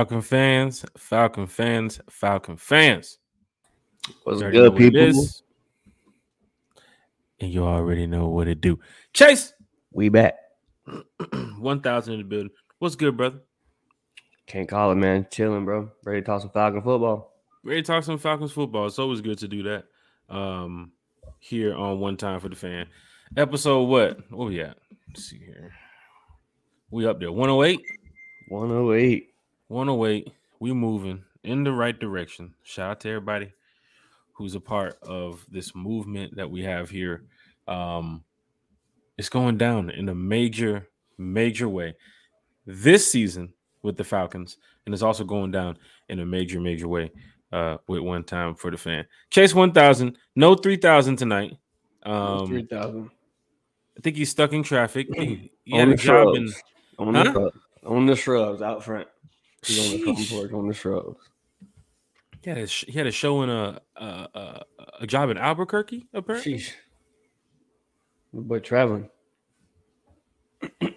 Falcon fans, Falcon fans, Falcon fans. What's You good, people? is, And you already know what to do. Chase, We back. 1000 in the building. What's good, brother? Can't call it, man. Chilling, bro. Ready to talk some Falcon football. Ready to talk some Falcons football. It's always good to do that. Um, here on One Time for the Fan. Episode what? What we at? Let's see here. We up there. 108? 108. 108. We moving in the right direction. Shout out to everybody who's a part of this movement that we have here. Um, it's going down in a major, major way this season with the Falcons, and it's also going down in a major, major way uh, with one time for the fan. Chase 1000, no 3000 tonight. Um, 3000. I think he's stuck in traffic. He, he On had a job in. On Huh? the shrubs. On the shrubs out front. He's on the front Sheesh. porch on the shrubs. He had a, sh- he had a show in a, a a a job in Albuquerque. Apparently, Sheesh. But traveling.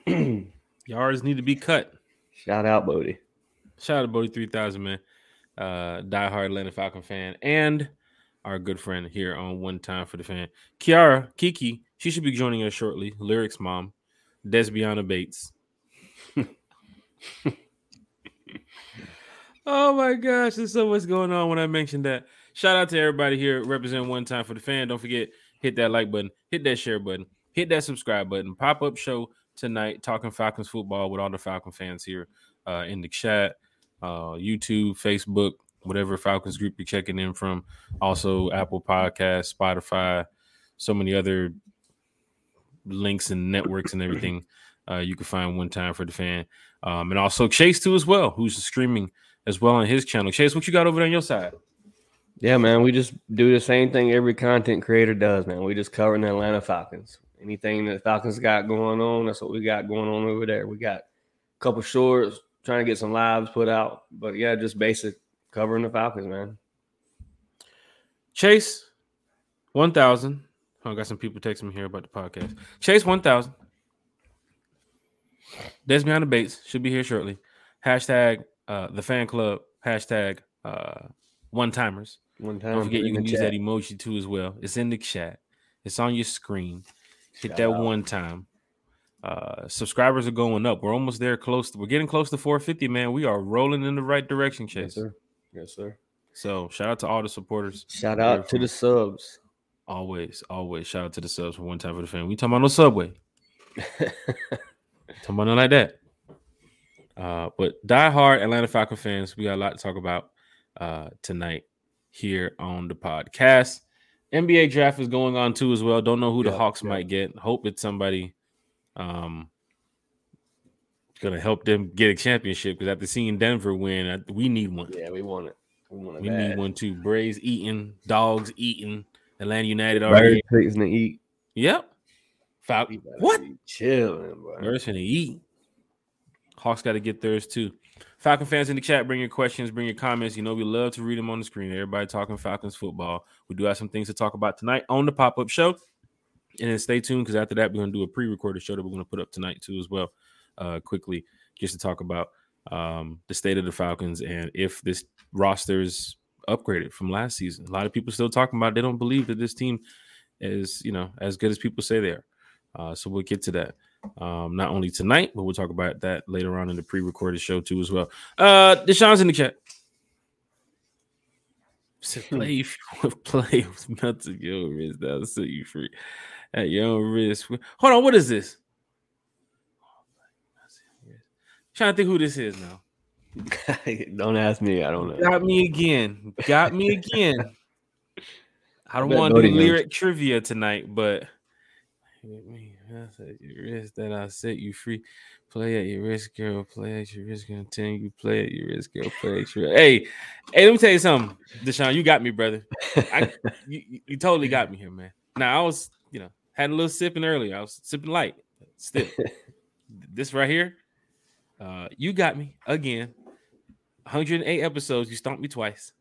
yards need to be cut. Shout out, Bodie. Shout out Bodie three thousand man, uh, diehard Atlanta Falcon fan, and our good friend here on One Time for the Fan, Kiara Kiki. She should be joining us shortly. Lyrics mom, Desbiana Bates. oh my gosh, there's so much going on when I mentioned that. Shout out to everybody here representing One Time for the Fan. Don't forget, hit that like button, hit that share button, hit that subscribe button. Pop up show tonight, talking Falcons football with all the Falcon fans here uh, in the chat, uh, YouTube, Facebook, whatever Falcons group you're checking in from. Also, Apple Podcasts, Spotify, so many other links and networks and everything. Uh, you can find one time for the fan, um, and also Chase too as well, who's streaming as well on his channel. Chase, what you got over there on your side? Yeah, man. We just do the same thing every content creator does, man. We just covering the Atlanta Falcons. Anything that Falcons got going on, that's what we got going on over there. We got a couple shorts, trying to get some lives put out. But yeah, just basic covering the Falcons, man. Chase, one thousand. I got some people texting me here about the podcast. Chase one thousand. Desmond Bates should be here shortly. Hashtag uh, the fan club. Hashtag uh, one timers. One time. Don't forget you can use chat. that emoji too as well. It's in the chat. It's on your screen. Hit Shout that out. one time. Uh, subscribers are going up. We're almost there. Close. To, we're getting close to 450. Man, we are rolling in the right direction, Yes, Chase. sir. Yes, sir. So shout out to all the supporters. Shout out to the subs. Always, always shout out to the subs for one time for the fan. We talking about no subway. Talking about like that. Uh, but diehard Atlanta Falcon fans, we got a lot to talk about uh, tonight here on the podcast. NBA draft is going on too as well. Don't know who the Hawks might get. Hope it's somebody um gonna help them get a championship because after seeing Denver win, we need one. yeah, we want it. We want it. We need one too. Braves eating, dogs eating, Atlanta United already. fixing to eat. Yep. Better what? Chilling, bro. Birds finna eat. Hawks got to get theirs too. Falcon fans in the chat, bring your questions, bring your comments. You know, we love to read them on the screen. Everybody talking Falcons football. We do have some things to talk about tonight on the pop up show. And then stay tuned because after that, we're going to do a pre recorded show that we're going to put up tonight too, as well, uh, quickly, just to talk about um, the state of the Falcons and if this roster is upgraded from last season. A lot of people still talking about it. they don't believe that this team is, you know, as good as people say they are. Uh, so we'll get to that um, not only tonight, but we'll talk about that later on in the pre-recorded show too as well. Uh, Deshaun's in the chat. Said play if you want play with melting your wrist. That'll set you free at your own risk. Hold on, what is this? Trying to think who this is now. don't ask me. I don't know. Got me again. Got me again. I don't want to do lyric trivia tonight, but with me, that's at your risk that I set you free. Play at your risk, girl. Play at your risk. Continue. Play at your risk, girl. Play at your Hey, hey, let me tell you something, Deshaun. You got me, brother. I, you, you- totally got me here, man. Now I was, you know, had a little sipping earlier. I was sipping light. Still, this right here, uh, you got me again. 108 episodes. You stomped me twice.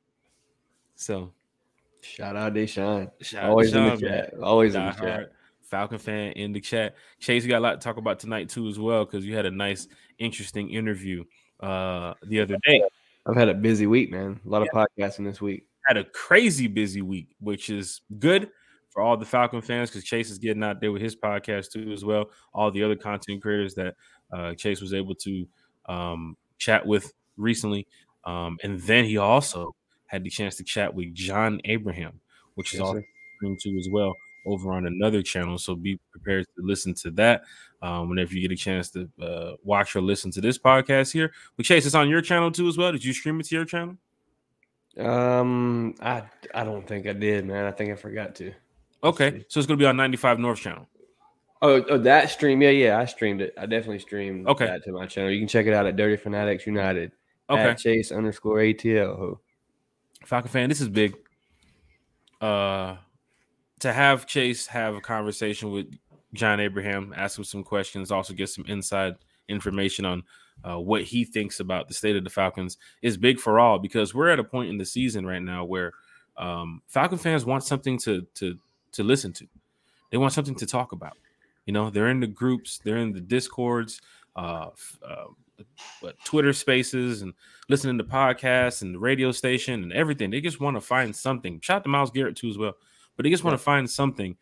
So Shout out Deshaun. shout out Always in the Deshaun, man. chat. Always in the chat. Falcon fan in the chat. Chase, you got a lot to talk about tonight too, as well, because you had a nice, interesting interview uh, the other day. I've had a busy week, man. A lot of podcasting this week. Had a crazy busy week, which is good for all the Falcon fans because Chase is getting out there with his podcast too, as well. All the other content creators that uh, Chase was able to um, chat with recently, um, and then he also had the chance to chat with John Abraham, which is Yes, all sir. streamed to as well over on another channel. So be prepared to listen to that um, whenever you get a chance to uh, watch or listen to this podcast here. But Chase, it's on your channel too as well. Did you stream it to your channel? Um, I I don't think I did, man. I think I forgot to. Okay, so it's gonna be on 95 North channel. Oh, oh, that stream, yeah, yeah, I streamed it. I definitely streamed Okay. that to my channel. You can check it out at Dirty Fanatics United. Okay, At Chase underscore ATL. Falcon fan, this is big. Uh, to have Chase have a conversation with John Abraham, ask him some questions, also get some inside information on uh, what he thinks about the state of the Falcons is big for all because we're at a point in the season right now where um, Falcon fans want something to to to listen to. They want something to talk about. You know, they're in the groups, they're in the discords, uh, uh, Twitter Spaces, and listening to podcasts and the radio station and everything. They just want to find something. Shout out to Miles Garrett too as well, but they just want to find something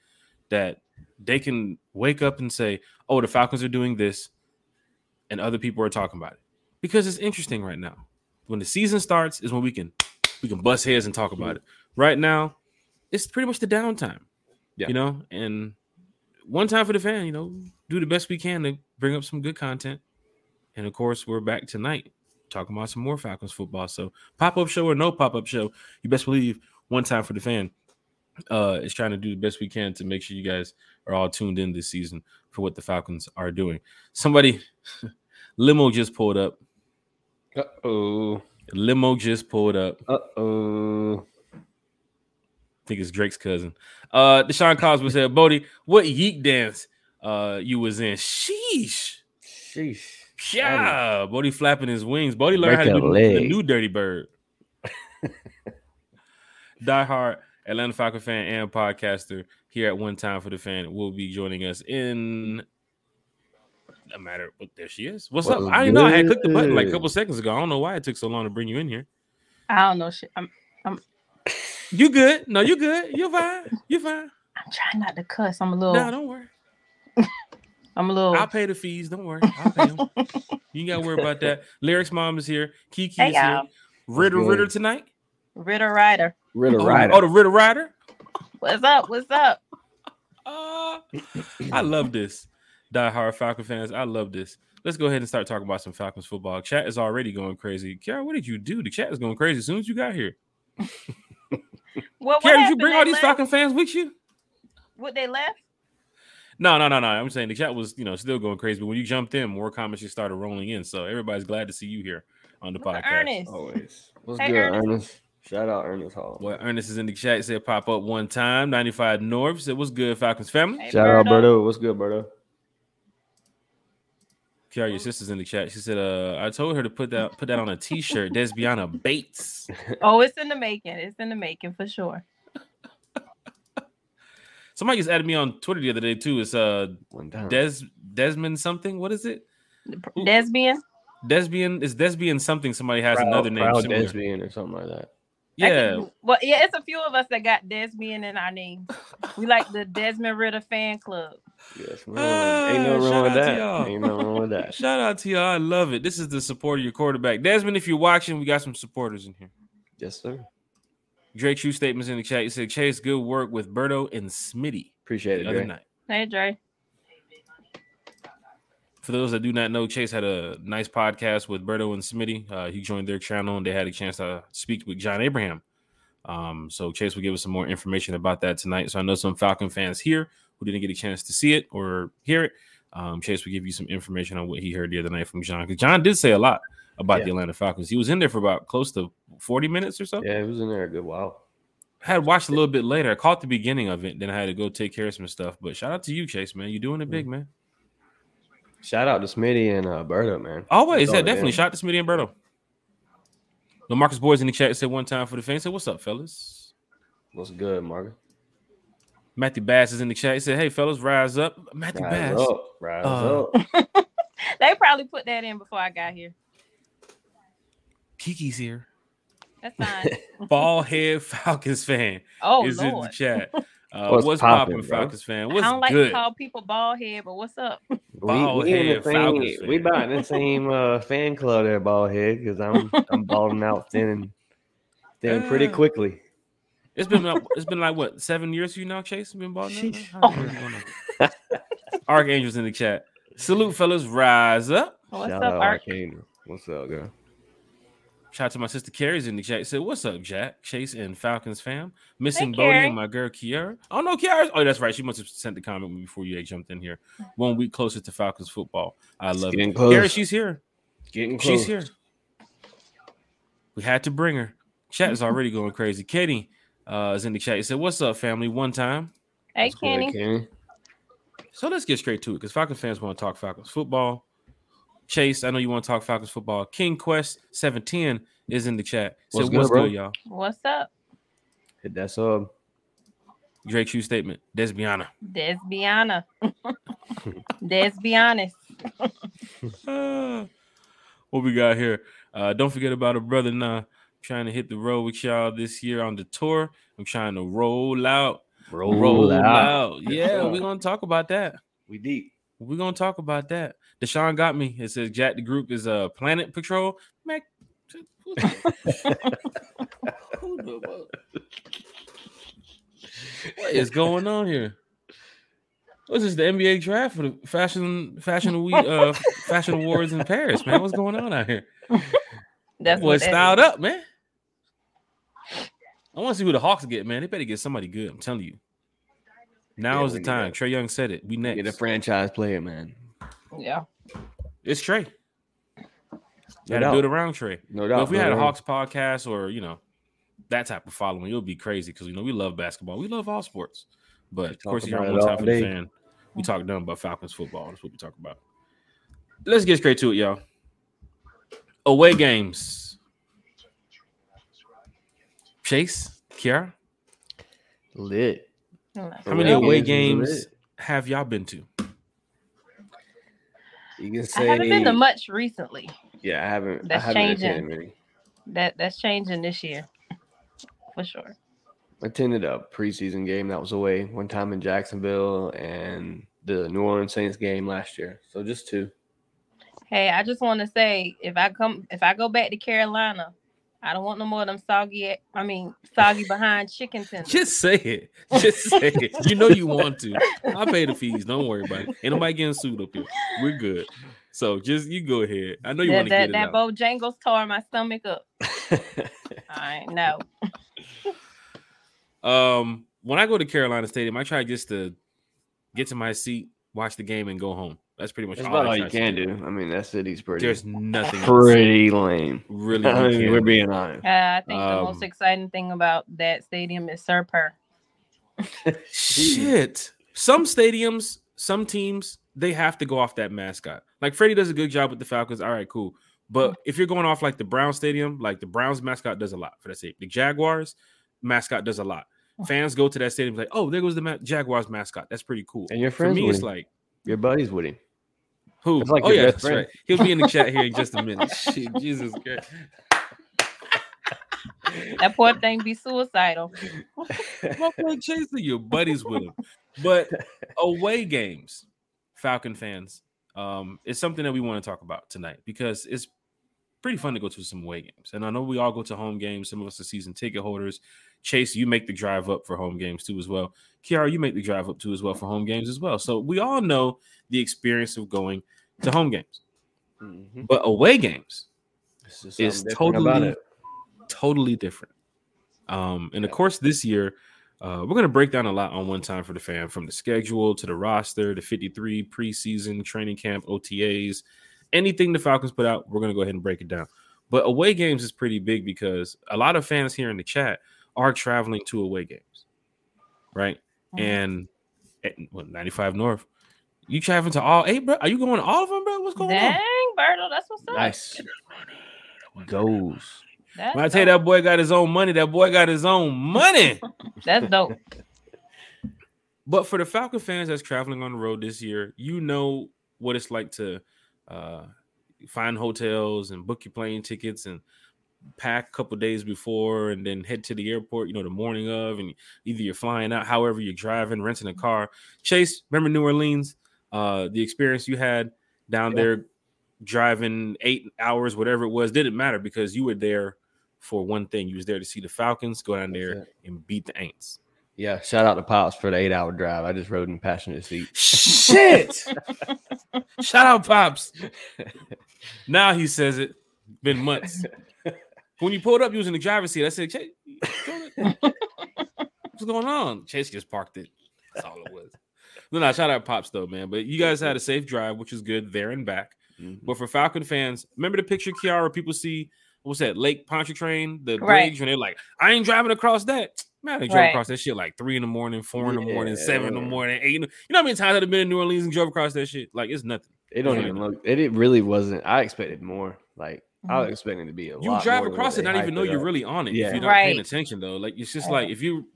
that they can wake up and say, "Oh, the Falcons are doing this," and other people are talking about it because it's interesting right now. When the season starts, is when we can we can bust heads and talk about it. Right now, it's pretty much the downtime. Yeah. You know, and one time for the fan, you know, do the best we can to bring up some good content. And of course, we're back tonight talking about some more Falcons football. So pop up show or no pop up show, you best believe one time for the fan uh is trying to do the best we can to make sure you guys are all tuned in this season for what the Falcons are doing. Somebody limo just pulled up. Uh oh. Limo just pulled up. Uh oh. I think it's Drake's cousin. Uh Deshaun Cosby said, Bodie, what yeet dance uh you was in? Sheesh. Sheesh. Yeah, Bodie flapping his wings. Bodie learned how to do the, the new Dirty Bird. Die hard Atlanta Falcon fan and podcaster here at One Time for the Fan will be joining us in a matter. But there she is. What's up? What's I didn't know I had clicked the button like a couple seconds ago. I don't know why it took so long to bring you in here. I don't know shit. I'm You good? No, you good. You're fine. You're fine. I'm trying not to cuss. I'm a little No, don't worry. I'm a little I'll pay the fees. Don't worry. I'll pay them. you ain't got to worry about that. Lyrics mom is here. Kiki Hey, is here. y'all. Ritter? Ritter tonight. Ritter Rider. Ritter Oh, Rider. oh, the Ritter Rider. What's up? What's up? Uh, I love this. Die hard Falcon fans. I love this. Let's go ahead and start talking about some Falcons football. Chat is already going crazy. Kiara, what did you do? The chat is going crazy as soon as you got here. What, what Kiara, did you bring all these left? Falcon fans with you? What they left? No, no, no, no. I'm saying the chat was, you know, still going crazy. But when you jumped in, more comments just started rolling in. So everybody's glad to see you here on the Look podcast. Ernest. Always. What's Hey, good, Ernest. Ernest? Shout out Ernest Hall. Well, Ernest is in the chat. Said pop up one time. 95 North said, What's good, Falcons family? Hey, Shout out Berto. Berto. What's good, Berto? Kiara, your sister's in the chat. She said, uh, I told her to put that put that on a t-shirt. Desbiana Bates. Oh, it's in the making. It's in the making for sure. Somebody just added me on Twitter the other day too. It's uh Des Desmond something. What is it? Ooh. Desbian. Desbian is Desbian something. Somebody has Proud- another name. Proud similar. Desbian or something like that. I Yeah, can- well, yeah, it's a few of us that got Desmond in our name. We like the Desmond Ridder fan club. Yes, man. Ah, Ain't no shout wrong with out to that. y'all. Ain't no wrong with that. shout out to y'all. I love it. This is the support of your quarterback, Desmond. If you're watching, we got some supporters in here. Yes, sir. Drake True statements in the chat. You said Chase, good work with Berto and Smitty Appreciate the it, other Dre. night. Hey, Dre. For those that do not know, Chase had a nice podcast with Berto and Smitty. Uh, he joined their channel and they had a chance to speak with John Abraham. Um, so Chase will give us some more information about that tonight. So I know some Falcon fans here who didn't get a chance to see it or hear it. Um, Chase will give you some information on what he heard the other night from John. Because John did say a lot about Yeah. the Atlanta Falcons. He was in there for about close to 40 minutes or so. Yeah, it was in there a good while. I had watched a little bit later. I caught the beginning of it, then I had to go take care of some stuff. But shout out to you, Chase, man. You're doing it big, man. Shout out to Smitty and uh, Berto, man. Always, That's yeah, definitely. Shout out to Smitty and Berto. The Marcus Boys in the chat said one time for the fans. Said, "What's up, fellas?" What's good, Margaret? Matthew Bass is in the chat. He said, "Hey, fellas, rise up." Matthew Rise Bass. up. Rise Uh, up. They probably put that in before I got here. Kiki's here. That's fine. Ball head Falcons fan Oh is in the chat. Uh, What's what's, poppin', popping, bro? Falcons fan? I don't like good? to call people bald head, but what's up? We, Bald we in head the same, Falcons we fan. about in the same uh, fan club there, bald head, because I'm I'm balding out thin and thin pretty quickly. It's been like- it's been like what seven years for you now, Chase? Been balling out? Sheesh. How's it? Archangels in the chat. Salute, fellas. Rise up. What's Shout up, out Arch? Arcangel. What's up, girl? Shout out to my sister Carrie's in the chat. Said, "What's up, Jack, Chase, and Falcons fam? Missing Hey, Bodie and my girl Kiara. Oh no, Kiara. Oh, that's right. She must have sent the comment before you jumped in here. One week closer to Falcons football. I love it. close. Carrie, she's here. Getting close. She's here. We had to bring her. Chat is already going crazy. Katie uh, is in the chat. He said, "What's up, family? One time." Hey, What's good, Kenny. Kenny? So let's get straight to it because Falcons fans want to talk Falcons football. Chase, I know you want to talk Falcons football. King Quest 710 is in the chat. So What's what's, good, good, y'all? What's up? Hit that sub. Drake shoe statement. Desbiana. Desbiana. Des be honest. Ah, what we got here? Uh, don't forget about a brother now. trying to hit the road with y'all this year on the tour. I'm trying to roll out, Roll, roll, out. out. Yeah, Yeah. we're gonna talk about that. We deep. We're gonna talk about that. Deshaun got me. It says Jack the group is uh Planet Patrol. Mac, who the- what is going on here? What's this? The NBA draft for the fashion fashion week uh fashion awards in Paris, man. What's going on out here? That's Boy, what styled is. up, man. I want to see who the Hawks get, man. They better get somebody good. I'm telling you. Now Yeah, is the time. that. Trae Young said it. We next. Get a franchise player, man. Yeah. It's Trae. No Got to do build around Trae. No But doubt. if we no had a. Hawks podcast or you know that type of following, it would be crazy because you know we love basketball. We love all sports. But of course, you're about on one all time for the day. fan. We talk dumb about Falcons football. That's what we talk about. Let's get straight to it, y'all. Away games. Chase, Kiara, lit. how many away games games lit. have y'all been to? You can I say. haven't been to much recently. Yeah, I haven't. That's I haven't changing. That that's changing this year. For sure. attended a preseason game that was away one time in Jacksonville and the New Orleans Saints game last year. So just two. Hey, I just want to say if I come if I go back to Carolina, I don't want no more of them soggy I mean soggy behind chicken tenders. Just say it. Just say it. You know you want to. I pay the fees. Don't worry about it. Ain't nobody getting sued up here. We're good. So just you go ahead. I know you want to get that, it that out. Bojangles tore my stomach up. I know. Um, when I go to Carolina Stadium, I try just to get to my seat, watch the game, and go home. That's pretty much That's all, about all you can do. I mean, that city's pretty. There's nothing else. pretty lame. Really, I mean, we're being honest. Uh, I think the Um, most exciting thing about that stadium is Sir Purr. Shit. Some stadiums, some teams, they have to go off that mascot. Like Freddie does a good job with the Falcons. All right, cool. But if you're going off like the Brown Stadium, like the Browns mascot does a lot for that stadium. The Jaguars mascot does a lot. Fans go to that stadium like, oh, there goes the ma- Jaguars mascot. That's pretty cool. And you're For friends me, with it's him. like Your buddies with him. Who? It's like oh your yeah, best that's friend. right. He'll be in the chat here in just a minute. Shit, Jesus Christ. That poor thing be suicidal. My boy Chaser, your buddies with him. But away games, Falcon fans, um, it's something that we want to talk about tonight because it's pretty fun to go to some away games. And I know we all go to home games. Some of us are season ticket holders. Chase, you make the drive up for home games too as well. Kiara, you make the drive up too as well for home games as well. So we all know the experience of going to home games. Mhm. But away games, is just It's about totally- totally different. Um, and of course, this year, uh, we're going to break down a lot on one time for the fan from the schedule to the roster, the 53 preseason training camp, OTAs, anything the Falcons put out, we're going to go ahead and break it down. But away games is pretty big because a lot of fans here in the chat are traveling to away games, right? Mhm. And at what, 95 North, you traveling to all eight, bro? Are you going to all of them, bro? What's going on? Dang, Berto, that's what's up. Nice. Goes. That's When I tell you that boy got his own money, that boy got his own money. That's dope. But for the Falcon fans that's traveling on the road this year, you know what it's like to uh, find hotels and book your plane tickets and pack a couple days before and then head to the airport, you know, the morning of, and either you're flying out, however you're driving, renting a car. Chase, remember New Orleans? Uh, the experience you had down Yeah. there driving eight hours, whatever it was, didn't matter because you were there for one thing. You was there to see the Falcons go down there and beat the Aints. Yeah, shout out to Pops for the eight hour drive. I just rode in the passenger seat. Shit! Shout out, Pops. now he says it. Been months. When you pulled up, you was in the driver's seat. I said, Chase, what's going on? Chase just parked it. That's all it was. No, no, shout out Pops though, man. But you guys had a safe drive, which is good there and back. Mhm. But for Falcon fans, remember the picture, Kiara? People see what's that Lake Pontchartrain, the Right. bridge, and they're like, I ain't driving across that. Man, they drove Right. across that shit like three in the morning, four in the morning, seven in the morning, eight. In the, you know how many times I've been in New Orleans and drove across that shit? Like it's nothing. It don't even look. It, it really wasn't. I expected more. Like I was mm-hmm. expecting it to be a You lot drive across it, not even know you're up. really on it. Yeah. If you're not paying attention though, like it's just Yeah. like if you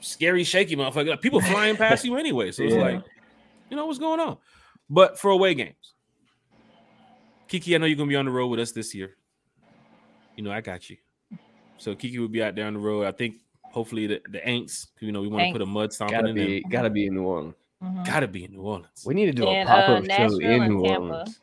scary, shaky motherfucker, like, people flying past you anyway. So it's Yeah. like, you know what's going on. But for away games, Kiki, I know you're gonna be on the road with us this year. You know, I got you. So Kiki will be out there on the road. I think hopefully the, the Aints, you know, we want to put a mud stomping Gotta in be, them. gotta be in New Orleans. Mhm. Gotta be in New Orleans. We need to do a And, pop uh, up show in New Tampa. Orleans.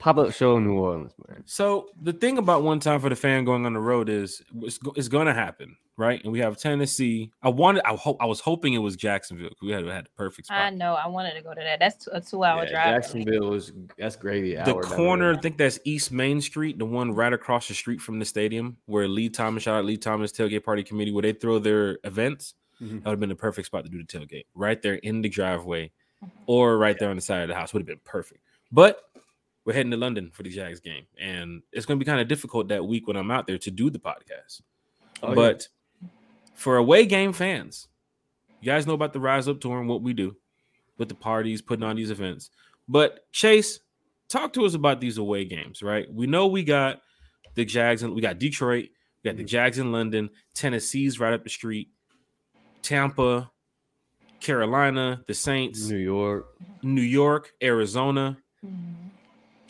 Pop up show in New Orleans, man. So the thing about one time for the fan going on the road is it's, it's going to happen, right? And we have Tennessee. I wanted, I hope, I was hoping it was Jacksonville. 'cause We had had the perfect spot. I know. I wanted to go to that. That's a two-hour Yeah, drive. Jacksonville was that's gravy. the hour down corner, I think that's East Main Street, the one right across the street from the stadium where Lee Thomas, shout out Lee Thomas Tailgate Party Committee, where they throw their events. Mhm. That would have been the perfect spot to do the tailgate, right there in the driveway, or right there on the side of the house would have been perfect. But we're heading to London for the Jags game, and it's going to be kind of difficult that week when I'm out there to do the podcast. Oh, yeah. but for away game fans, you guys know about the Rise Up Tour and what we do with the parties, putting on these events. But Chase, talk to us about these away games, right? We know we got the Jags and we got Detroit, we got the Mhm. Jags in London, Tennessee's right up the street, Tampa, Carolina, the Saints, New York, New York, Arizona, Mhm.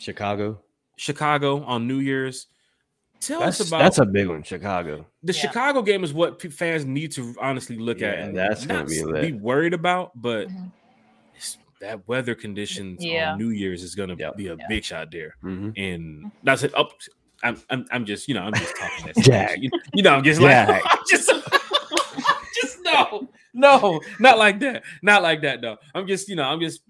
Chicago. Chicago on New Year's. Tell That's us about that's a big one. Chicago. the Yeah. Chicago game is what fans need to honestly look at and that's gonna be lit. be worried about, but Mhm. it's- that weather conditions Yeah. on New Year's is gonna Yep. be a Yeah. big shot there. Mhm. And that's it. Up, I'm, I'm, I'm just, you know, I'm just talking that. Jack. You, you know, I'm just like, Jack. I'm just, just no, no, not like that, not like that. though. I'm just, you know, I'm just.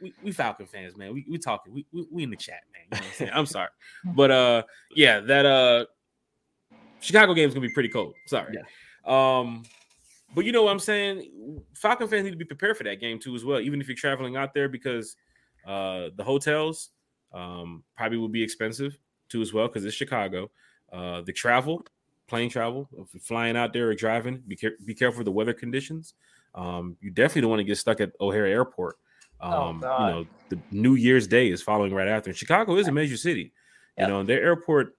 We, we, Falcon fans, man. We we talking. We, we we in the chat, man. You know what I'm saying? I'm sorry, but uh, yeah, that uh, Chicago game is gonna be pretty cold. Sorry. Yeah. Um, but you know what I'm saying? Falcon fans need to be prepared for that game too, as well. Even if you're traveling out there, because uh, the hotels um, probably will be expensive too, as well, because it's Chicago. Uh, the travel, plane travel, if you're flying out there or driving, be care- be careful of the weather conditions. Um, you definitely don't want to get stuck at O'Hare Airport. Oh, Um, you know, the New Year's Day is following right after. And Chicago is a major city. Yep. You know, their airport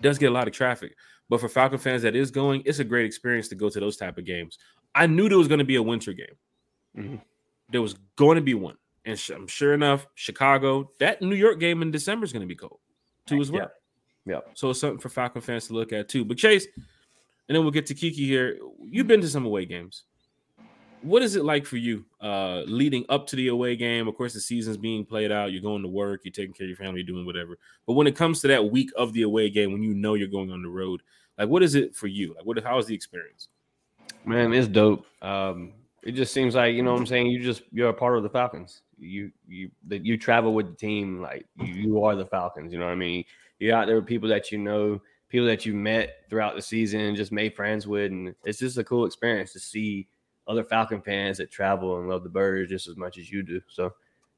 does get a lot of traffic. But for Falcon fans that is going, it's a great experience to go to those type of games. I knew there was going to be a winter game. Mhm. There was going to be one, and I'm sure enough, Chicago, that New York game in December is going to be cold too as well. Yep. So it's something for Falcon fans to look at too. But Chase, and then we'll get to Kiki here. You've been to some away games. What is it like for you uh leading up to the away game? Of course, the season's being played out. You're going to work, you're taking care of your family, doing whatever. But when it comes to that week of the away game, when you know you're going on the road, like what is it for you? Like what how is the experience? Man, it's dope. Um, it just seems like you know what I'm saying. You just you're a part of the Falcons. You you that you travel with the team. Like you, you are the Falcons. You know what I mean. You're out there with people that you know, people that you met throughout the season, and just made friends with, and it's just a cool experience to see other Falcon fans that travel and love the birds just as much as you do. So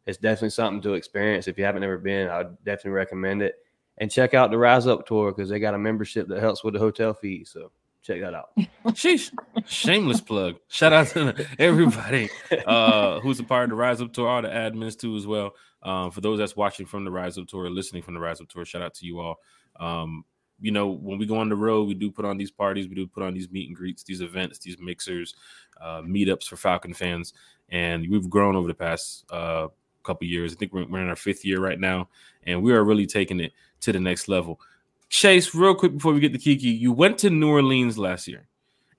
it's definitely something to experience. If you haven't ever been, I would definitely recommend it. And check out the Rise Up tour because they got a membership that helps with the hotel fees. So check that out. Sheesh. Shameless plug. Shout out to everybody uh, who's a part of the Rise Up Tour, all the admins too as well. Um, for those that's watching from the Rise Up Tour, listening from the Rise Up Tour, shout out to you all. Um, you know, when we go on the road, we do put on these parties, we do put on these meet and greets, these events, these mixers, uh, meetups for Falcon fans, and we've grown over the past uh, couple years. I think we're, we're in our fifth year right now, and we are really taking it to the next level. Chase, real quick before we get to Kiki, you went to New Orleans last year.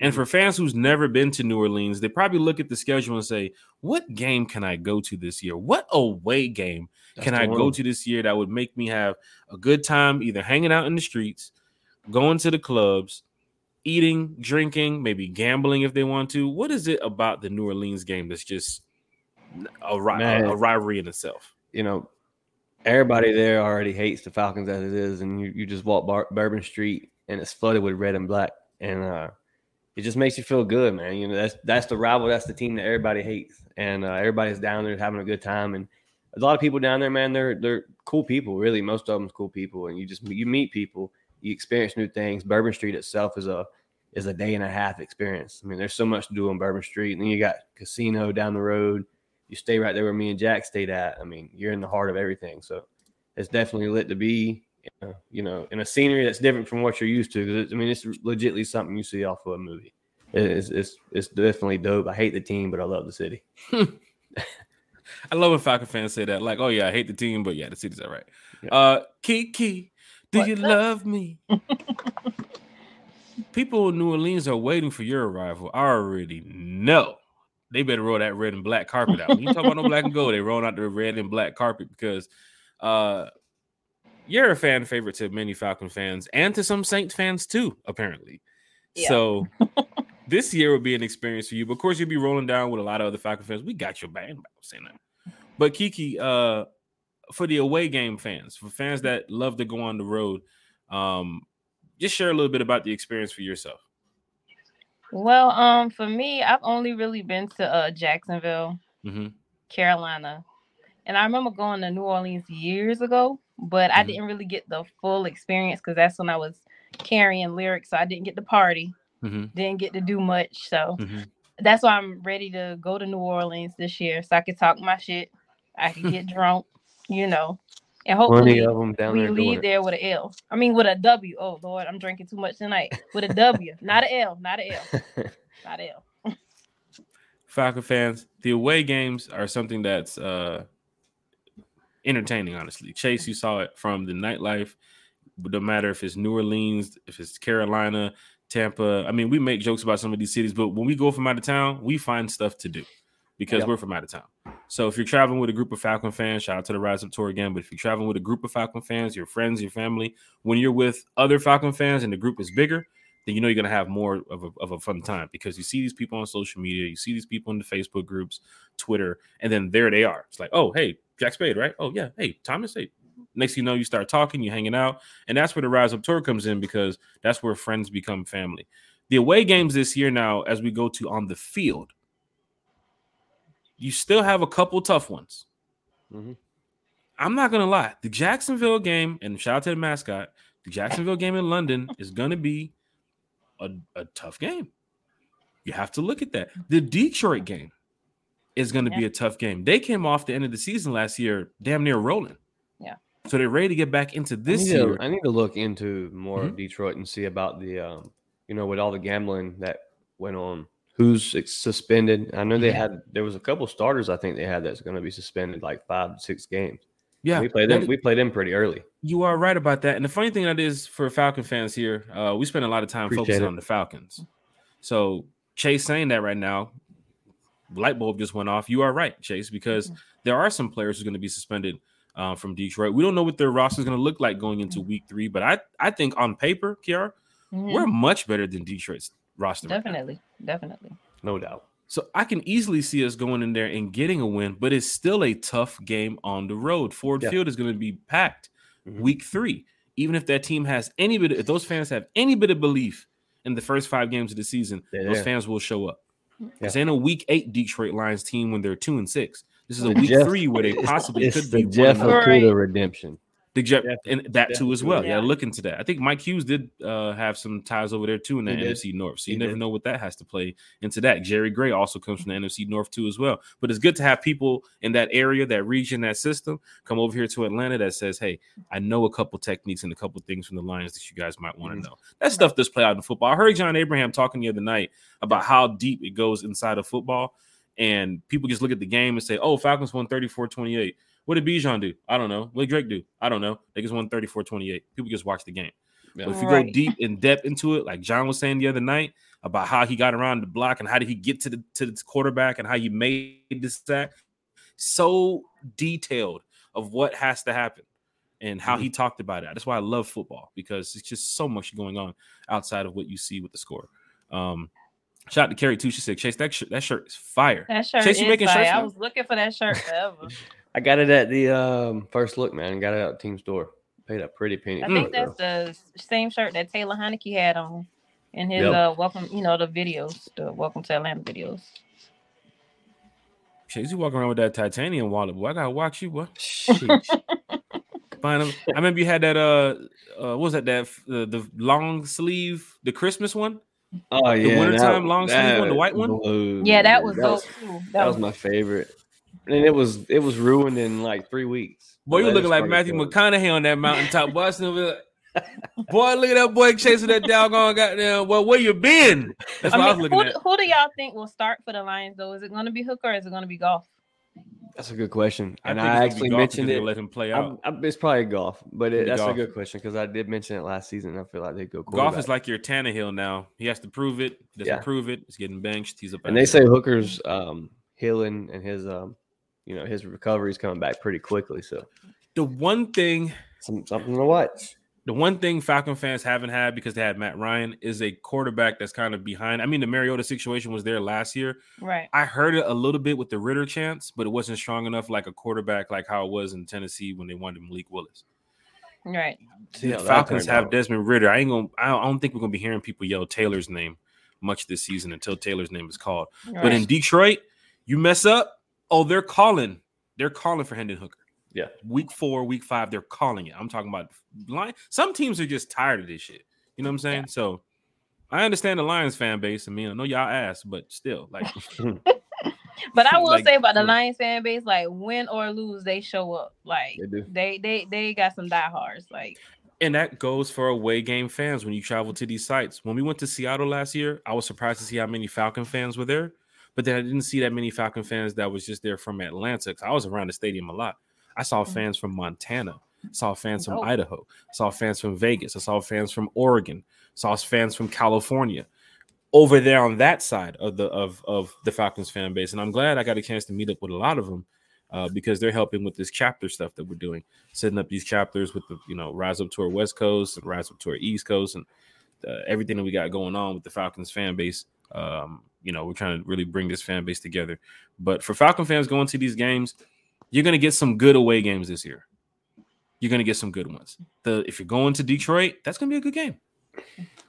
And for fans who's never been to New Orleans, they probably look at the schedule and say, What game can I go to this year? What away game That's can I go to this year that would make me have a good time either hanging out in the streets, going to the clubs, eating, drinking, maybe gambling if they want to? What is it about the New Orleans game that's just a, ri- Man. a rivalry in itself? you know, everybody there already hates the Falcons as it is, and you, you just walk Bar- Bourbon Street and it's flooded with red and black, and uh, it just makes you feel good, man. You know, that's that's the rival, that's the team that everybody hates, and uh, everybody's down there having a good time, and a lot of people down there, man. They're they're cool people, really. Most of them's cool people, and you just you meet people, you experience new things. Bourbon Street itself is a is a day and a half experience. I mean, there's so much to do on Bourbon Street, and then you got casino down the road you stay right there where me and Jack stayed at. I mean, you're in the heart of everything. So it's definitely lit to be, uh, you know, in a scenery that's different from what you're used to. 'Cause it's, I mean, it's legitly something you see off of a movie. It's, it's, it's definitely dope. I hate the team, but I love the city. I love when Falcon fans say that. Like, oh yeah, I hate the team, but yeah, the city's all right. Yeah. Uh Kiki, do What's you love me? People in New Orleans are waiting for your arrival. I already know. They better roll that red and black carpet out. When you talk about no black and gold, they roll out the red and black carpet because uh you're a fan favorite to many Falcon fans and to some Saints fans too, apparently. Yeah. So this year will be an experience for you. But of course, you'll be rolling down with a lot of other Falcon fans. We got your back. I'm saying that. But Kiki, uh, for the away game fans, for fans that love to go on the road, um, just share a little bit about the experience for yourself. Well, um, for me, I've only really been to uh Jacksonville, hmm Carolina, and I remember going to New Orleans years ago, but I Mhm. didn't really get the full experience because that's when I was carrying lyrics, so I didn't get to party, hmm didn't get to do much. So hmm that's why I'm ready to go to New Orleans this year, so I can talk my shit, I can get drunk, you know, and Plenty hopefully of them down we there leave there with an L. I mean, with a W. Oh Lord, I'm drinking too much tonight. With a W, not an L, not an L, not an L. Falcon fans, the away games are something that's uh entertaining, honestly. Chase, you saw it from the nightlife. No matter if it's New Orleans, if it's Carolina, Tampa. I mean, we make jokes about some of these cities, but when we go from out of town, we find stuff to do because Yep. we're from out of town. So if you're traveling with a group of Falcon fans, shout out to the Rise Up Tour again. But if you're traveling with a group of Falcon fans, your friends, your family, when you're with other Falcon fans and the group is bigger, then you know you're gonna have more of a, of a fun time because you see these people on social media, you see these people in the Facebook groups, Twitter, and then there they are. It's like, oh, hey, Jack Spade, right? Oh yeah, hey, Thomas, hey. Next thing you know, you start talking, you're hanging out, and that's where the Rise Up Tour comes in because that's where friends become family. The away games this year now, as we go to on the field, you still have a couple tough ones. Mhm. I'm not gonna lie. The Jacksonville game, and shout out to the mascot, the Jacksonville game in London is gonna be a, a tough game. You have to look at that. The Detroit game is gonna be a tough game. They came off the end of the season last year, damn near rolling. So they're ready to get back into this I need, year. to, I need to look into more Mhm. of Detroit and see about the, um, you know, with all the gambling that went on. Who's suspended? I know they Yeah. had there was a couple starters I think they had that's going to be suspended like five to six games. yeah, we played them. is- We played them pretty early. You are right about that. And the funny thing that is for Falcon fans here, uh, we spend a lot of time Appreciate focusing it. on the Falcons. So Chase saying that right now, light bulb just went off. You are right, Chase, because Mhm. there are some players who's going to be suspended uh, from Detroit. We don't know what their roster is going to look like going into Mm-hmm. week three, but I I think on paper, Kiara, Mhm. we're much better than Detroit's roster. right definitely, definitely. No doubt. So I can easily see us going in there and getting a win, but it's still a tough game on the road. Ford Yeah. Field is going to be packed Mhm. week three. Even if that team has any bit, of, if those fans have any bit of belief in the first five games of the season, They're those there. fans will show up. Yeah. This ain't a week eight Detroit Lions team when they're two and six. This is a week Jeff- three where they possibly it's could the be one Jeff and. Right. Okudah redemption. the Jeff, Jeff- and that Jeff too as well. Yeah, yeah. look into that. I think Mike Hughes did uh, have some ties over there too in the He did. NFC North. So you He never did. know what that has to play into that. Jerry Gray also comes from the NFC North too as well. But it's good to have people in that area, that region, that system come over here to Atlanta that says, "Hey, I know a couple techniques and a couple things from the Lions that you guys might want to Mhm. know." That stuff does play out in football. I heard John Abraham talking the other night about how deep it goes inside of football. And people just look at the game and say, oh, Falcons won 34 28. What did Bijan do? I don't know. What did Drake do? I don't know. They just won 34 28. People just watch the game. Yeah. But if you go deep in depth into it, like John was saying the other night about how he got around the block and how did he get to the to the quarterback and how he made this sack, so detailed of what has to happen and how he talked about it. That's why I love football because it's just so much going on outside of what you see with the score. Um, shout out to Carrie too. She said, "Chase, that shirt, that shirt is fire." That shirt Chase, you is making fire. shirts I now? was looking for that shirt forever. I got it at the um, first look, man. Got it at team store. Paid a pretty penny. I think that's though. the same shirt that Taylor Heinicke had on in his Yep. uh welcome, you know, the videos, the Welcome to Atlanta videos. Chase, you walking around with that titanium wallet, boy. I gotta watch you, boy. Sheesh. Find 'em. I remember you had that. Uh, uh what was that? That uh, the long sleeve, the Christmas one. Oh yeah, the wintertime that- long sleeve one, the white one? blew Yeah, that was that dope was, too. that was my favorite. And it was it was ruined in like three weeks. Boy, you The looking like Matthew started McConaughey on that mountaintop. Boy, I still be like, boy, look at that boy chasing that doggone goddamn. Well, where you been? That's I what I, mean, was looking who, at. who do y'all think will start for the Lions though? Is it going to be Hooker or is it going to be Goff? That's a good question, and I, gonna be actually mentioned it. Let him play I'm- out. I'm- it's probably Goff, but it, that's Goff. a good question because I did mention it last season. I feel like they go Goff is like your Tannehill now. He has to prove it. He doesn't Yeah. prove it. He's getting benched. He's up. and they there. say Hooker's um, healing and his um, you know his recovery is coming back pretty quickly. So the one thing some, something to watch. The one thing Falcon fans haven't had because they had Matt Ryan is a quarterback that's kind of behind. I mean, the Mariota situation was there last year. Right. I heard it a little bit with the Ridder chance, but it wasn't strong enough like a quarterback like how it was in Tennessee when they wanted Malik Willis. Right. The that Falcons have out. Desmond Ridder. I ain't gonna. I don't, I don't think we're gonna be hearing people yell Taylor's name much this season until Taylor's name is called. right. But in Detroit, you mess up. Oh, they're calling. They're calling for Hendon Hooker. Yeah. Week four, week five, they're calling it. I'm talking about line. Some teams are just tired of this shit. You know what I'm saying? So I understand the Lions fan base. I mean, I know y'all ass, but still, like, but I will like, say about the. Lions fan base, like win or lose, they show up. Like They do. they they they got some diehards. Like and that goes for away game fans when you travel to these sites. When we went to Seattle last year, I was surprised to see how many Falcon fans were there. But then I didn't see that many Falcon fans that was just there from Atlanta. 'cause I was around the stadium a lot. I saw Mhm. fans from Montana, saw fans from Dope. Idaho, saw fans from Vegas, I saw fans from Oregon, saw fans from California. Over there on that side of the of of the Falcons fan base, and I'm glad I got a chance to meet up with a lot of them uh, because they're helping with this chapter stuff that we're doing, setting up these chapters with the you know rise up to our West Coast and rise up to our East Coast and uh, everything that we got going on with the Falcons fan base. Um, you know, we're trying to really bring this fan base together. But for Falcon fans going to these games, you're going to get some good away games this year. You're going to get some good ones. The if you're going to Detroit, that's going to be a good game.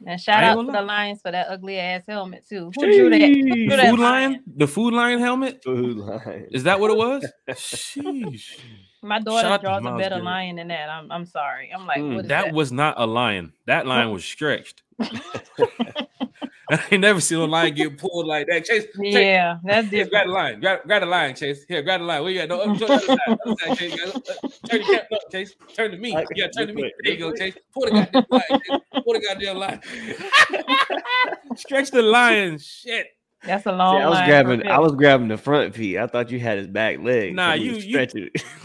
and shout out gonna to the. Lions for that ugly ass helmet too. Who drew that? Who drew that Food lion, the food lion helmet. Food line. Is that what it was? Sheesh. My daughter out to draws a better Garrett. lion than that. I'm I'm sorry. I'm like, Mm, what is That that? was not a lion. That lion was stretched. I ain't never seen a lion get pulled like that. Chase, Chase yeah, that's Chase, grab different. the line. Grab, grab the line, Chase. Here, grab the line. Where you at? No, the other side. Other side, Chase. Turn your cap up, Chase. Turn to me. Like, Yeah, turn to me. this There you go. Chase. Pull the goddamn line. Chase. Pull the goddamn line. Stretch the lion. Shit. That's a See, long. I was line grabbing. I was grabbing the front feet. I thought you had his back leg. Nah, you- was you- it.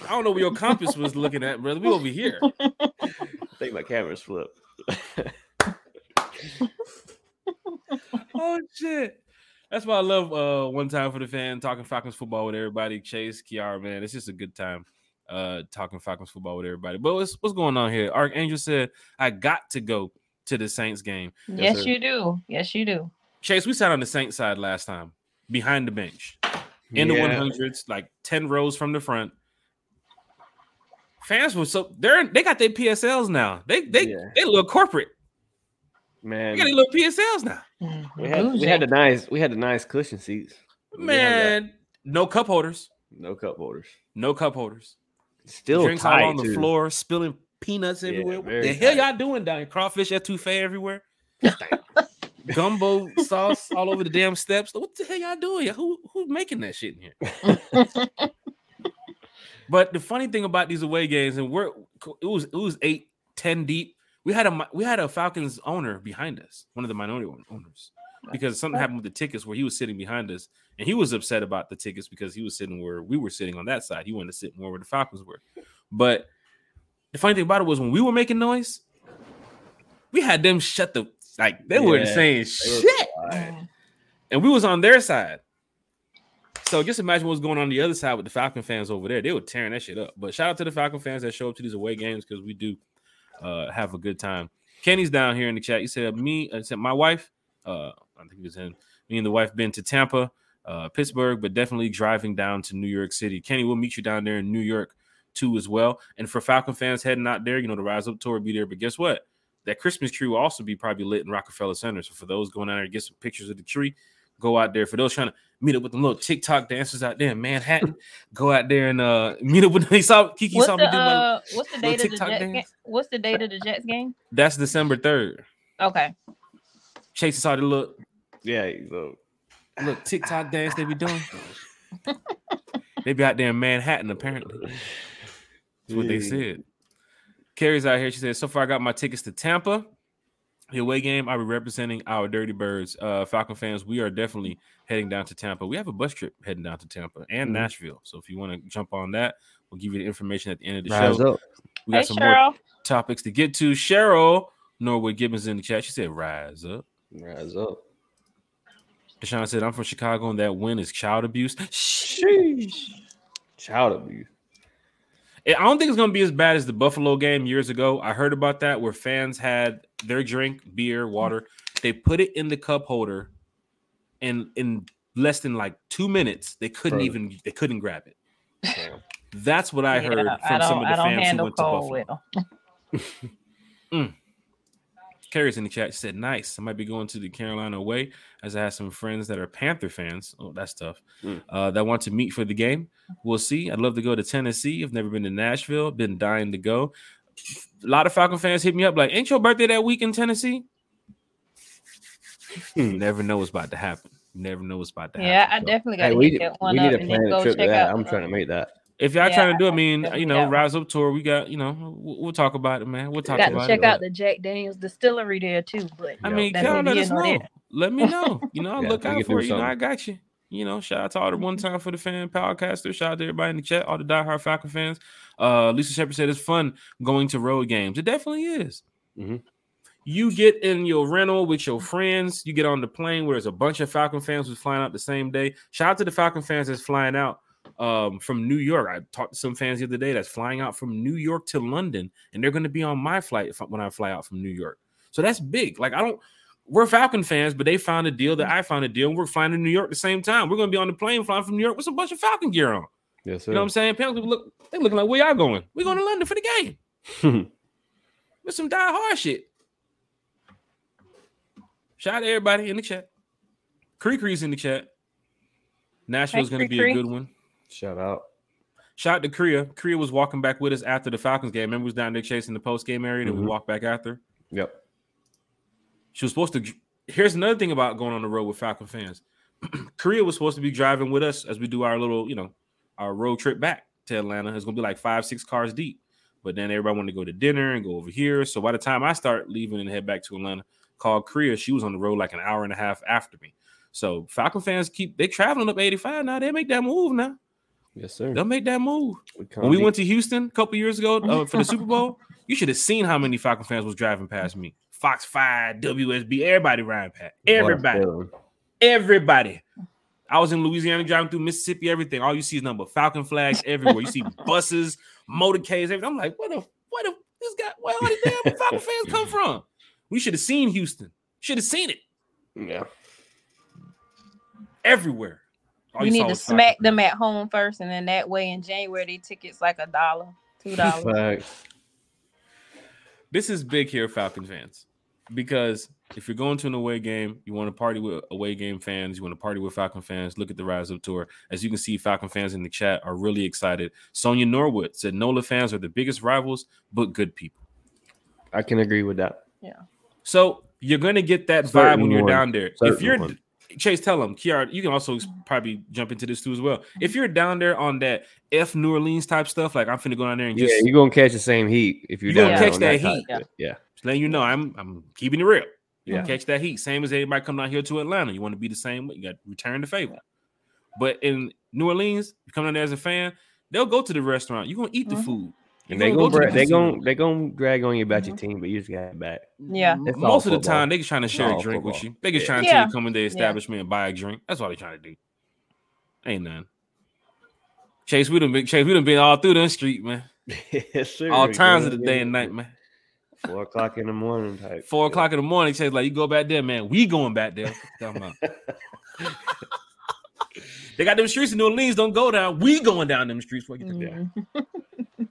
I don't know where your compass was looking at, brother. We over here. I think my camera's flipped. oh shit. That's why I love uh one time for the fan talking Falcons football with everybody. Chase, Kiara, man. It's just a good time uh talking Falcons football with everybody. But what's what's going on here? Archangel said, I got to go to the Saints game. Yes, sir. you do. Yes, you do. Chase, we sat on the Saints side last time, behind the bench, in the 100s, like 10 rows from the front. Fans were so they're they got their PSLs now. They they Yeah. they look corporate. Man, we got their little PSLs now. Mm-hmm. we had, we had the nice we had the nice cushion seats. We didn't have that. Man, no cup holders. no cup holders. No cup holders. Still Drinks all on the too. floor, spilling peanuts Yeah, everywhere. What very the hell tight. y'all doing down here? Crawfish etouffee everywhere. Gumbo sauce all over the damn steps. What the hell y'all doing? Who who's making that shit in here? But the funny thing about these away games, and we're it was it was eight, ten deep. We had a we had a Falcons owner behind us, one of the minority owners, because something happened with the tickets where he was sitting behind us, and he was upset about the tickets because he was sitting where we were sitting on that side. He wanted to sit more where the Falcons were. But the funny thing about it was when we were making noise, We had them shut the like they weren't saying They were shit, and we was on their side. So just imagine what's going on the other side with the Falcon fans over there. They were tearing that shit up. But shout out to the Falcon fans that show up to these away games because we do uh, have a good time. Kenny's down here in the chat. He said, "Me, uh, said my wife. Uh, I think it was him. Me and the wife been to Tampa, uh, Pittsburgh, but definitely driving down to New York City. Kenny, we'll meet you down there in New York too as well. And for Falcon fans heading out there, you know the Rise Up tour will be there. But guess what? That Christmas tree will also be probably lit in Rockefeller Center. So for those going out there get some pictures of the tree, go out there. For those trying to meet up with them little TikTok dancers out there in Manhattan, go out there and uh meet up with them. He saw Kiki What's saw the me do my, uh, what's the date of the TikTok Jets dance. game? What's the date of the Jets game? That's December 3rd. Okay. Chase saw the look Yeah, look. look TikTok dance they be doing. they be out there in Manhattan, apparently. That's what they said. Carrie's out here. She said, So far, I got my tickets to Tampa. The away game, I'll be representing our Dirty Birds. Uh, Falcon fans, we are definitely heading down to Tampa. We have a bus trip heading down to Tampa and Mhm. Nashville. So if you want to jump on that, we'll give you the information at the end of the Rise show. up. We got Hey some more topics to get to. Cheryl Norwood Gibbons in the chat. She said, Rise up. Rise up. Deshaun said, I'm from Chicago and that win is child abuse. Sheesh. Child abuse. I don't think it's going to be as bad as the Buffalo game years ago. I heard about that where fans had their drink, beer, water, they put it in the cup holder, and in less than like two minutes, they couldn't Right. even they couldn't grab it. Yeah. That's what I heard I from don't, some of the fans who handle went to Buffalo. well. Carrie's in the chat. She said, "Nice. I might be going to the Carolina away as I have some friends that are Panther fans. Oh, that's tough. Mm. Uh, that want to meet for the game. We'll see. I'd love to go to Tennessee. I've never been to Nashville. Been dying to go. A lot of Falcon fans hit me up like, "Ain't your birthday that week in Tennessee?" You never know what's about to happen. You never know what's about to happen. Yeah, I definitely got Hey, to we, that one we need up to plan then a go trip to check that. out. I'm trying to make that. If y'all Yeah, trying to do, it, I I mean, you know, got. Rise Up tour. We got, you know, we'll, we'll talk about it, man. We'll talk Got about to check it. out the Jack Daniels distillery there too. But I mean, That's y'all let us know. there. Let me know. You know, I'll Yeah, look out for do it. You know, I got you. You know, shout out to all the one time for the fan podcasters. Shout out to everybody in the chat, all the diehard Falcon fans. Uh, Lisa Shepard said it's fun going to road games. It definitely is. Mhm. You get in your rental with your friends. You get on the plane where there's a bunch of Falcon fans who's flying out the same day. Shout out to the Falcon fans that's flying out um, from New York. I talked to some fans the other day that's flying out from New York to London, and they're going to be on my flight if, when I fly out from New York. So that's big. Like I don't. We're Falcon fans, but they found a deal that I found a deal. And we're flying to New York at the same time. We're going to be on the plane flying from New York with a bunch of Falcon gear on. Yes, sir. You know what I'm saying? Apparently, look, they looking like where y'all going. We're going to London for the game with some die hard shit. Shout out to everybody in the chat. Cree Cree's in the chat. Nashville's Hey, going to be Cree a good one. Shout out. Shout out to Korea. Korea was walking back with us after the Falcons game. Remember, we was down there chasing the post game area, and we Mhm. walked back after. Yep. She was supposed to. Here's another thing about going on the road with Falcon fans. Korea was supposed to be driving with us as we do our little, you know, our road trip back to Atlanta. It's gonna be like five, six cars deep. But then everybody wanted to go to dinner and go over here. So by the time I start leaving and head back to Atlanta, called Korea, she was on the road like an hour and a half after me. So Falcon fans keep they traveling up 85 now. They make that move now. Yes, sir. They'll make that move. We When we be- went to Houston a couple years ago uh, for the Super Bowl, you should have seen how many Falcon fans was driving past me. Fox 5, WSB, everybody riding past. Everybody. Everybody. I was in Louisiana driving through Mississippi, everything. All you see is number Falcon flags everywhere. You see buses, motorcades, everything. I'm like, what the what the this guy where all these damn Falcon fans come from? We should have seen Houston. Should have seen it Yeah. everywhere. All we you need to smack them at home first, and then that way in January they tickets like a dollar, two dollars. This is big here, Falcon fans, because if you're going to an away game, you want to party with away game fans, you want to party with Falcon fans. Look at the Rise Up tour. As you can see, Falcon fans in the chat are really excited. Sonia Norwood said NOLA fans are the biggest rivals, but good people. I can agree with that. Yeah. So you're gonna get that vibe when you're one. down there. If you're one. Chase, tell them, Kiara, you can also probably jump into this too as well. If you're down there on that F New Orleans type stuff, like I'm finna go down there and Yeah, you're gonna catch the same heat if you're You gonna down catch on that type heat. of- Yeah. Just letting you know, I'm I'm keeping it real. You Yeah. catch that heat. Same as everybody coming out here to Atlanta. You want to be the same way. You got to return the favor. But in New Orleans, you come down there as a fan, they'll go to the restaurant. You're gonna eat the Mhm. food. And they gonna go to bra- they casino. gonna they gonna drag on you about your team, but you just got it back. Yeah. It's Most of the time, they just trying to share a all drink with you. They just Yeah. trying to Yeah. you come in the Yeah. establishment and buy a drink. That's all they trying to do. Ain't none. Chase, we done been Chase, we done been all through the street, man. yes, sir. All times of the day and night, man. Four o'clock in the morning type. Four shit. o'clock in the morning, Chase, like you go back there, man. We going back there. They got them streets in New Orleans. Don't go down. We going down them streets. What you think? Mhm.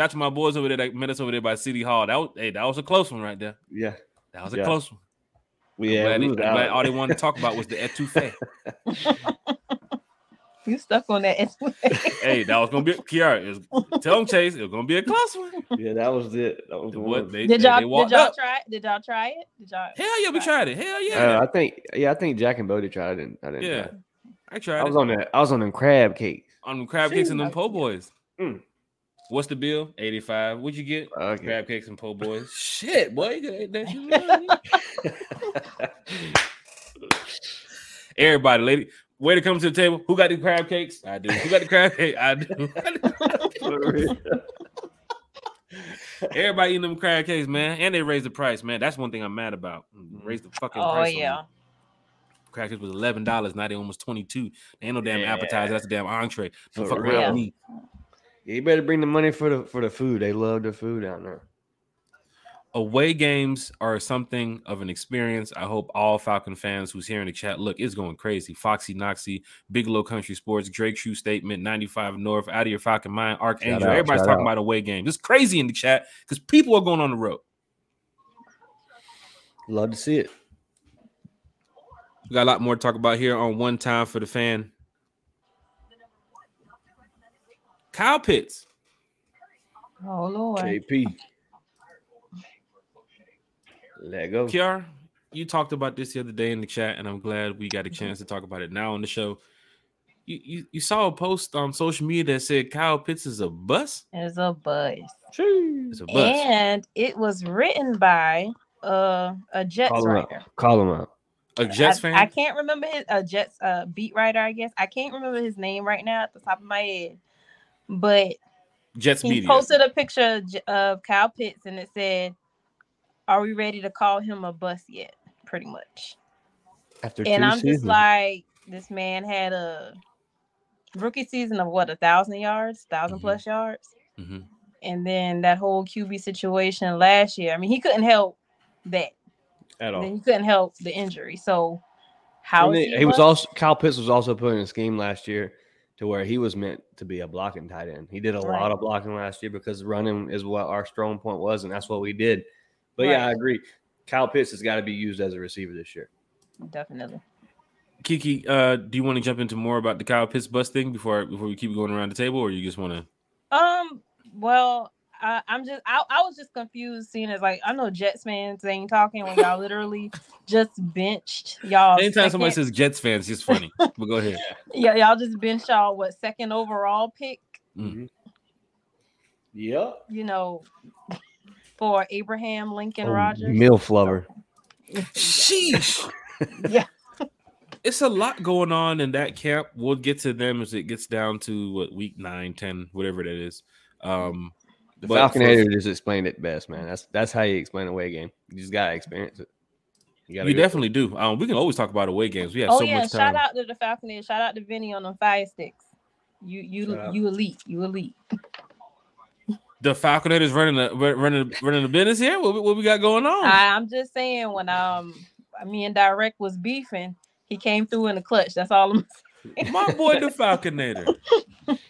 Shout out to my boys over there that met us over there by City Hall. That was hey, that was a close one right there. Yeah, That was a Yeah. close one. I'm glad we they- I'm glad all they wanted to talk about was the etouffee. You stuck on that. etouffee. hey, that was gonna be Kiara. It was, tell them Chase, it was gonna be a close one. yeah, that was it. That was the What one. they, did y'all they did y'all up. try it? Did y'all try it? Did y'all? Hell yeah, we tried it. Hell yeah, Uh, I think yeah, I think Jack and Bodie tried it. I didn't. yeah. try. I tried I was it on that. I was on them crab cakes. on them crab cakes and them po' boys. Mm. What's the bill? Eighty five. What'd you get? Okay. Crab cakes and po' boys. Shit, boy, you could that shit. Everybody, lady, way to come to the table. Who got the crab cakes? I do. Who got the crab cake? I do. Everybody eating them crab cakes, man, and they raised the price, man. That's one thing I'm mad about. Mm-hmm. Raise the fucking Oh price. on yeah. them. Crab cakes was eleven dollars. Now they almost twenty two. They ain't no damn Yeah. appetizer. That's a damn entree. Don't For fuck real. around me. You better bring the money for the for the food. They love the food down there. away games are something of an experience. I hope all Falcon fans who's here in the chat, look, it's going crazy. Foxy Noxy, Big Low Country Sports, Drake Shoe Statement, 95 North, Out of Your Falcon Mind, Archangel. out, Everybody's talking out. about away games. It's crazy in the chat because people are going on the road. Love to see it. We got a lot more to talk about here on One Time for the Fan. Kyle Pitts. Oh Lord. KP. Let go. Kiara, you talked about this the other day in the chat, and I'm glad we got a chance to talk about it now on the show. You, you, you saw a post on social media that said Kyle Pitts is a bus. It's a buzz. It's a bus. And it was written by uh, a Jets Call him out. Call him out. a Jets I, fan. I can't remember his a Jets uh, beat writer, I guess. I can't remember his name right now at the top of my head. But Jets he media. posted a picture of J- of Kyle Pitts and it said, Are we ready to call him a bust yet? Pretty much. After and I'm seasons. just like, this man had a rookie season of what, a thousand yards, 1000 Mhm. plus yards? Mhm. And then that whole QB situation last year. I mean, he couldn't help that. at And all. then he couldn't help the injury. So how And is he, he was also Kyle Pitts was also put in a scheme last year to where he was meant to be a blocking tight end. He did a Right. lot of blocking last year because running is what our strong point was, and that's what we did. But yeah, I agree. Kyle Pitts has got to be used as a receiver this year. definitely. Kiki, uh, do you want to jump into more about the Kyle Pitts bus thing before before we keep going around the table, or you just want to? Um, well, I, I'm just I, I was just confused seeing as like I know Jets fans ain't talking when y'all literally just benched y'all. Anytime somebody says Jets fans, it's funny. but go ahead. yeah, y'all just benched y'all what second overall pick, Mm. Yep. you know, for Abraham Lincoln Oh, Rodgers. Milf lover. Sheesh. Yeah. It's a lot going on in that camp. We'll get to them as it gets down to what week nine, ten, whatever that is. Um, The but for- Falconator just explained it best, man. That's that's how you explain a away game. You just gotta experience it. You, you go- definitely do. Um, we can always talk about away games. We have Oh so yeah, much shout out to the Falconeers. Shout out to Vinny on the fire sticks. You you Shout out. you elite. You elite. The Falconators running the running running the business here. What, we- what we got going on? I, I'm just saying when um me and Direct was beefing, he came through in the clutch. That's all I'm My boy, the Falconator.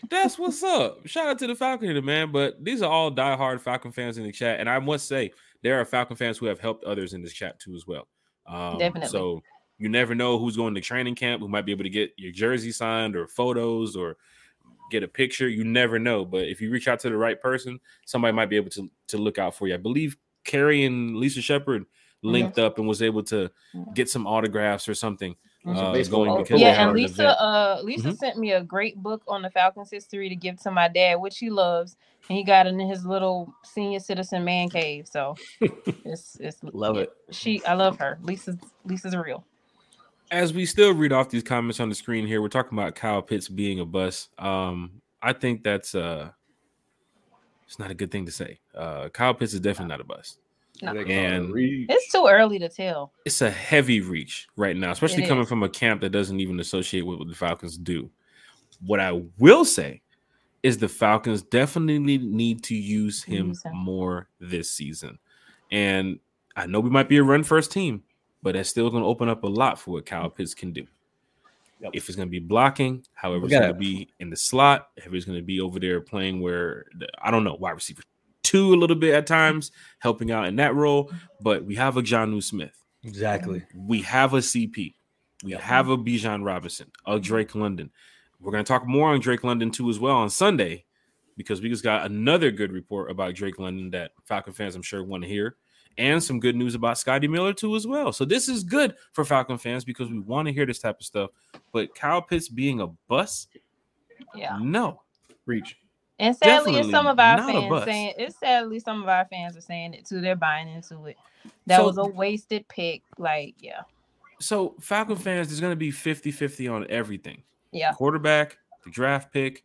That's what's up. Shout out to the Falconator, man. But these are all diehard Falcon fans in the chat, and I must say there are Falcon fans who have helped others in this chat too, as well. Um, Definitely. So you never know who's going to training camp, who might be able to get your jersey signed or photos or get a picture. You never know. But if you reach out to the right person, somebody might be able to to look out for you. I believe Carrie and Lisa Shepard linked up and was able to get some autographs or something. Some uh, baseball going Oh, yeah, and Lisa, uh, Lisa Mhm. sent me a great book on the Falcons history to give to my dad, which he loves, and he got in his little senior citizen man cave. So it's it's Love it. She, I love her. Lisa's Lisa's real. as we still read off these comments on the screen here, we're talking about Kyle Pitts being a bust. Um, I think that's uh It's not a good thing to say. Uh, Kyle Pitts is definitely not a bust. No. They call it a And- It's too early to tell. It's a heavy reach right now, especially It coming is. from a camp that doesn't even associate with what the Falcons do. What I will say is the Falcons definitely need to use him Use him. more this season. And I know we might be a run first team, but that's still going to open up a lot for what Kyle Pitts can do. Yep. If it's going to be blocking, however, it's going gotta- to be in the slot, if it's going to be over there playing where the- I don't know, wide receiver two a little bit at times, helping out in that role. But we have a Jonnu Smith, Exactly. we have a CP, we Yep. have a Bijan Robinson, a Drake London. We're going to talk more on Drake London too as well on Sunday because we just got another good report about Drake London that Falcon fans I'm sure want to hear, and some good news about Scotty Miller too as well. So this is good for Falcon fans because we want to hear this type of stuff. But Kyle Pitts being a bus, Yeah. no, Reach. And sadly, it's Definitely some of our fans saying it's sadly some of our fans are saying it too. They're buying into it. That So- was a wasted pick. Like, yeah. So Falcon fans, there's going to be 50-50 on everything. Yeah. Quarterback, the draft pick,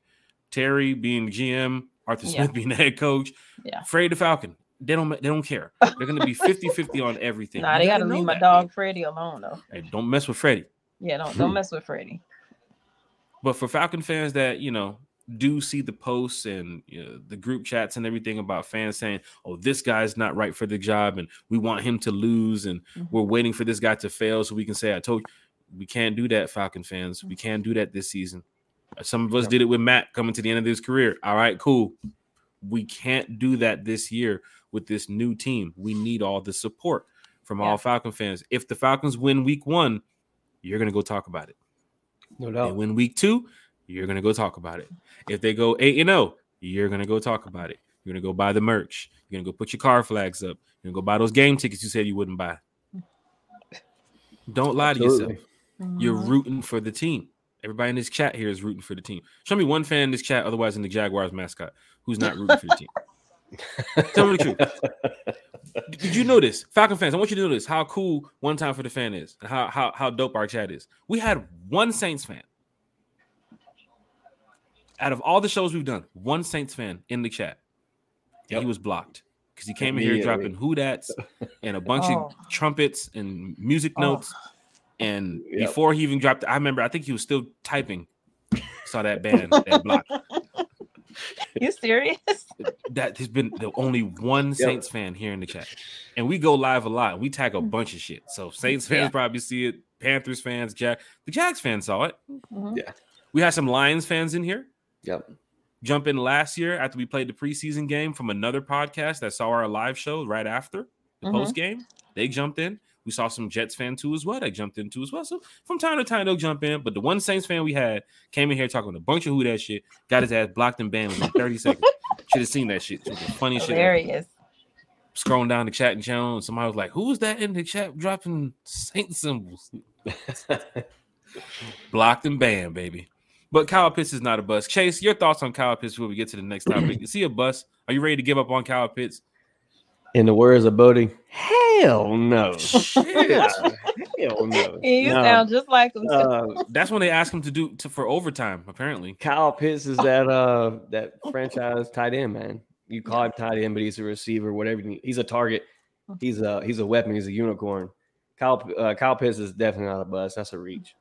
Terry being GM, Arthur Yeah. Smith being the head coach, Yeah. Freddie the Falcon. They don't they don't care. They're going to be 50-50 on everything. Nah, they gotta leave my dog Freddie alone though. Hey, don't mess with Freddie. Yeah, don't don't mess with Freddie. But for Falcon fans that, you know, do see the posts and you know, the group chats and everything about fans saying, "Oh, this guy's not right for the job, and we want him to lose, and Mhm. we're waiting for this guy to fail so we can say I told you." We can't do that, Falcon fans. We can't do that this season. Uh, Some of us did it with Matt coming to the end of his career. All right, cool. We can't do that this year with this new team. We need all the support from Yeah. all Falcon fans. If the Falcons win week one, you're gonna go talk about it. No They doubt. win week two, you're gonna go talk about it. If they go eight and zero, you're gonna go talk about it. You're gonna go buy the merch. You're gonna go put your car flags up. You're gonna go buy those game tickets you said you wouldn't buy. Don't lie to Absolutely. yourself. You're Mhm. rooting for the team. Everybody in this chat here is rooting for the team. Show me one fan in this chat, otherwise in the Jaguars mascot, who's not rooting for the team. Tell me the truth. Did you notice, Falcon fans? I want you to notice how cool one time for the fan is, and how how how dope our chat is. We had one Saints fan. Out of all the shows we've done, one Saints fan in the chat. And Yep. He was blocked because he came in here dropping who that's and a bunch Oh. of trumpets and music Oh. notes. And Yep. before he even dropped, I remember I think he was still typing. Saw that band that block. You serious? That has been the only one Saints fan here in the chat, and we go live a lot. We tag a bunch of shit. So Saints fans. Yeah. probably see it. Panthers fans, Jack, the Jags fans saw it. Mhm. We had some Lions fans in here Yep. jump in last year after we played the preseason game from another podcast that saw our live show right after the Mhm. post game. They jumped in. We saw some Jets fan too as well. That jumped in too as well. So from time to time they'll jump in. But the one Saints fan we had came in here talking a bunch of who that shit, got his ass blocked and banned within 30 seconds. Should have seen that shit. It was the funniest shit. ever. Hilarious. Scrolling down the chat and channel, and somebody was like, "Who was that in the chat dropping Saint symbols?" Blocked and banned, baby. But Kyle Pitts is not a bust. Chase, your thoughts on Kyle Pitts before we get to the next topic? Is he a bust? Are you ready to give up on Kyle Pitts? In the words of Bodie, hell no. Shit. hell no. You No. sound just like him. Uh, That's when they asked him to do to, for overtime. Apparently, Kyle Pitts is that uh that franchise tight end, man. You call him tight end, but he's a receiver, whatever. you need. He's a target. He's a he's a weapon. He's a unicorn. Kyle uh, Kyle Pitts is definitely not a bust. That's a reach.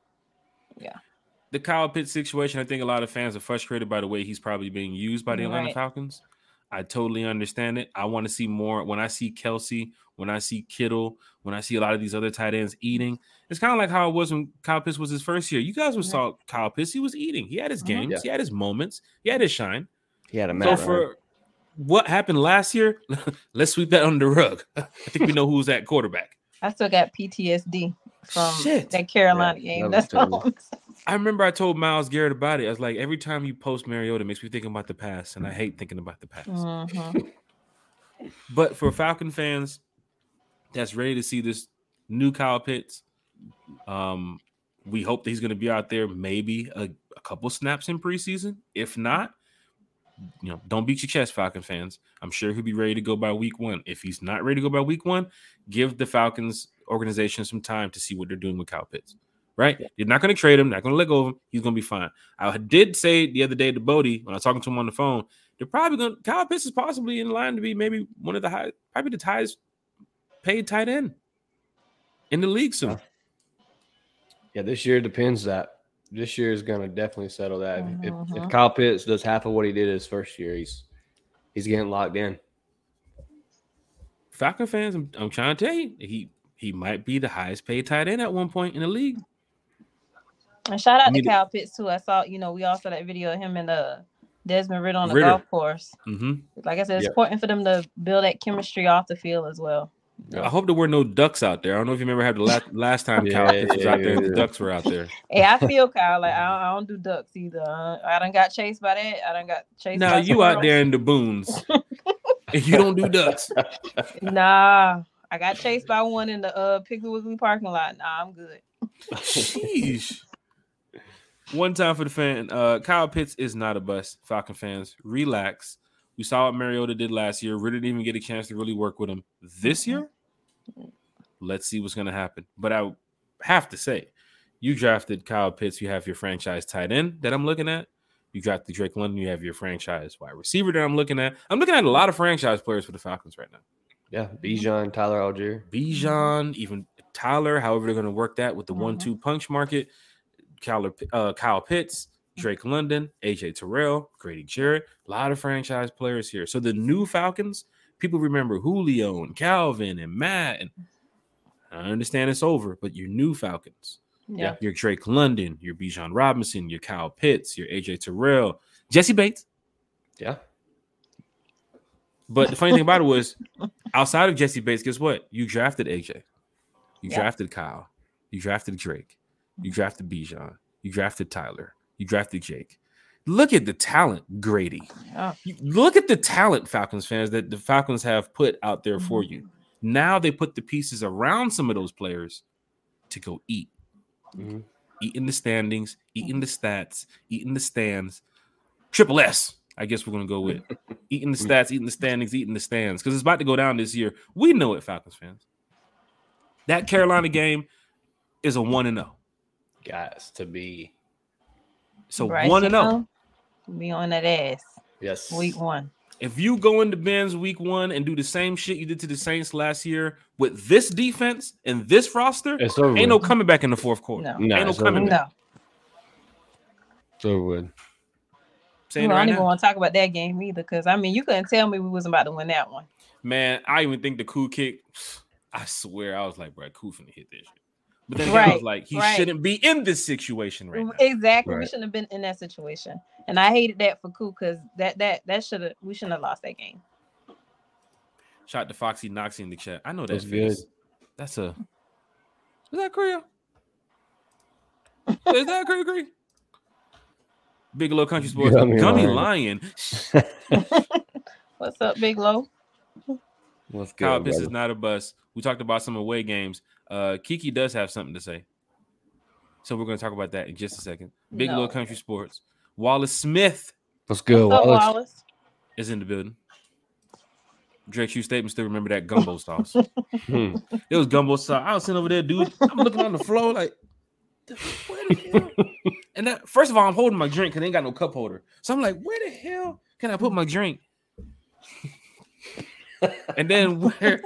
The Kyle Pitts situation. I think a lot of fans are frustrated by the way he's probably being used by the Atlanta Right. Falcons. I totally understand it. I want to see more. When I see Kelce, when I see Kittle, when I see a lot of these other tight ends eating, it's kind of like how it was when Kyle Pitts was his first year. You guys were Yeah. saw Kyle Pitts. He was eating. He had his Mhm. games. Yeah. He had his moments. He had his shine. He had a man. So man. for what happened last year, let's sweep that under the rug. I think we know who's at quarterback. I still got PTSD from Shit. that Carolina Yeah, game. that That's all. I remember I told Miles Garrett about it. I was like, every time you post Mariota, it makes me think about the past, and I hate thinking about the past. Mhm. But for Falcon fans that's ready to see this new Kyle Pitts, um, we hope that he's going to be out there maybe a, a couple snaps in preseason. If not, you know, don't beat your chest, Falcon fans. I'm sure he'll be ready to go by week one. If he's not ready to go by week one, give the Falcons organization some time to see what they're doing with Kyle Pitts. Right? You're not going to trade him, not going to let go of him. He's going to be fine. I did say the other day to Bodie when I was talking to him on the phone, they're probably going. to Kyle Pitts is possibly in line to be maybe one of the high, probably the highest paid tight end in the league soon. Yeah, this year depends that. This year is going to definitely settle that. If, if, if uh-huh. Kyle Pitts does half of what he did his first year, he's he's getting locked in. Falcon fans, I'm, I'm trying to tell you, he he might be the highest paid tight end at one point in the league. And shout out I mean- to Kyle Pitts too. I saw, you know, we all saw that video of him and uh Desmond Ridder on the Ridder. golf course. hmm Like I said, it's Yep. important for them to build that chemistry off the field as well. I hope there were no ducks out there. I don't know if you remember how the last, last time Yeah, Kyle Pitts was yeah, out there, yeah, the ducks were out there. Hey, I feel Kyle like I don't, I don't do ducks either. Uh, I done got chased by that. I don't got chased. Now by you out squirrels. there in the boons, and you don't do ducks. Nah, I got chased by one in the uh Piggly Wiggly parking lot. Nah, I'm good. Sheesh. One time for the fan. Uh, Kyle Pitts is not a bust. Falcon fans, relax. We saw what Mariota did last year. Ridder didn't even get a chance to really work with him this year. Let's see what's going to happen. But I have to say, you drafted Kyle Pitts. You have your franchise tight end that I'm looking at. You drafted Drake London. You have your franchise wide receiver that I'm looking at. I'm looking at a lot of franchise players for the Falcons right now. Yeah, Bijan, Tyler Allgeier. Bijan, even Tyler, however they're going to work that with the Mhm. one-two punch market. Kyle, uh, Kyle Pitts, Drake London, AJ Terrell, Grady Jarrett, a lot of franchise players here. So the new Falcons, people remember Julio and Calvin and Matt. And I understand it's over, but your new Falcons, Yeah. your Drake London, your Bijan Robinson, your Kyle Pitts, your AJ Terrell, Jessie Bates. Yeah. But the funny thing about it was, outside of Jessie Bates, guess what? You drafted AJ, you Yeah. drafted Kyle, you drafted Drake, you drafted Bijan, you drafted Tyler, you drafted Jake. Look at the talent, Grady. Yeah. Look at the talent, Falcons fans, that the Falcons have put out there for you. Now they put the pieces around some of those players to go eat. Mhm. Eat in the standings, eat in the stats, eat in the stands. Triple S, I guess we're gonna go with. eating the stats, eating the standings, eating the stands. Because it's about to go down this year. We know it, Falcons fans. That Carolina game is a one and zero. Guys, to be So Bryce one and oh. zero. Young, Be on that ass. yes. Week one. If you go into Ben's week one and do the same shit you did to the Saints last year with this defense and this roster, It's over. ain't no coming back in the fourth quarter. No. Nah, ain't no coming over. back. No. It's over with. Saying I it right don't even want to talk about that game either, because I mean, you couldn't tell me we wasn't about to win that one. Man, I even think the cool kick. I swear, I was like, bro, Koo finna hit this shit. But then again, I was Right, like, he right. shouldn't be in this situation right mm-hmm, now. Exactly. We shouldn't have been in that situation. And I hated that for Koo because that that that should have we shouldn't have lost that game. Shot to Foxy Noxy in the chat. I know that That's face. good. That's a. Is that Korea? Is that Korea? Korea? Big Low Country Sports. Gummy Gummy, Lion. Lion. What's up, Big Low? What's Kyle good, Pitts is not a bus. We talked about some away games. Uh, Kiki does have something to say. So we're going to talk about that in just a second. Big No. Little Country Sports. Wallace Smith What's good, What's up, Wallace? Wallace? is in the building. Drake Shoe Statement still remember that gumbo sauce. Hmm. It was gumbo sauce. I was sitting over there, dude. I'm looking on the floor like, where the hell? And that, first of all, I'm holding my drink because I ain't got no cup holder. So I'm like, where the hell can I put my drink? And then where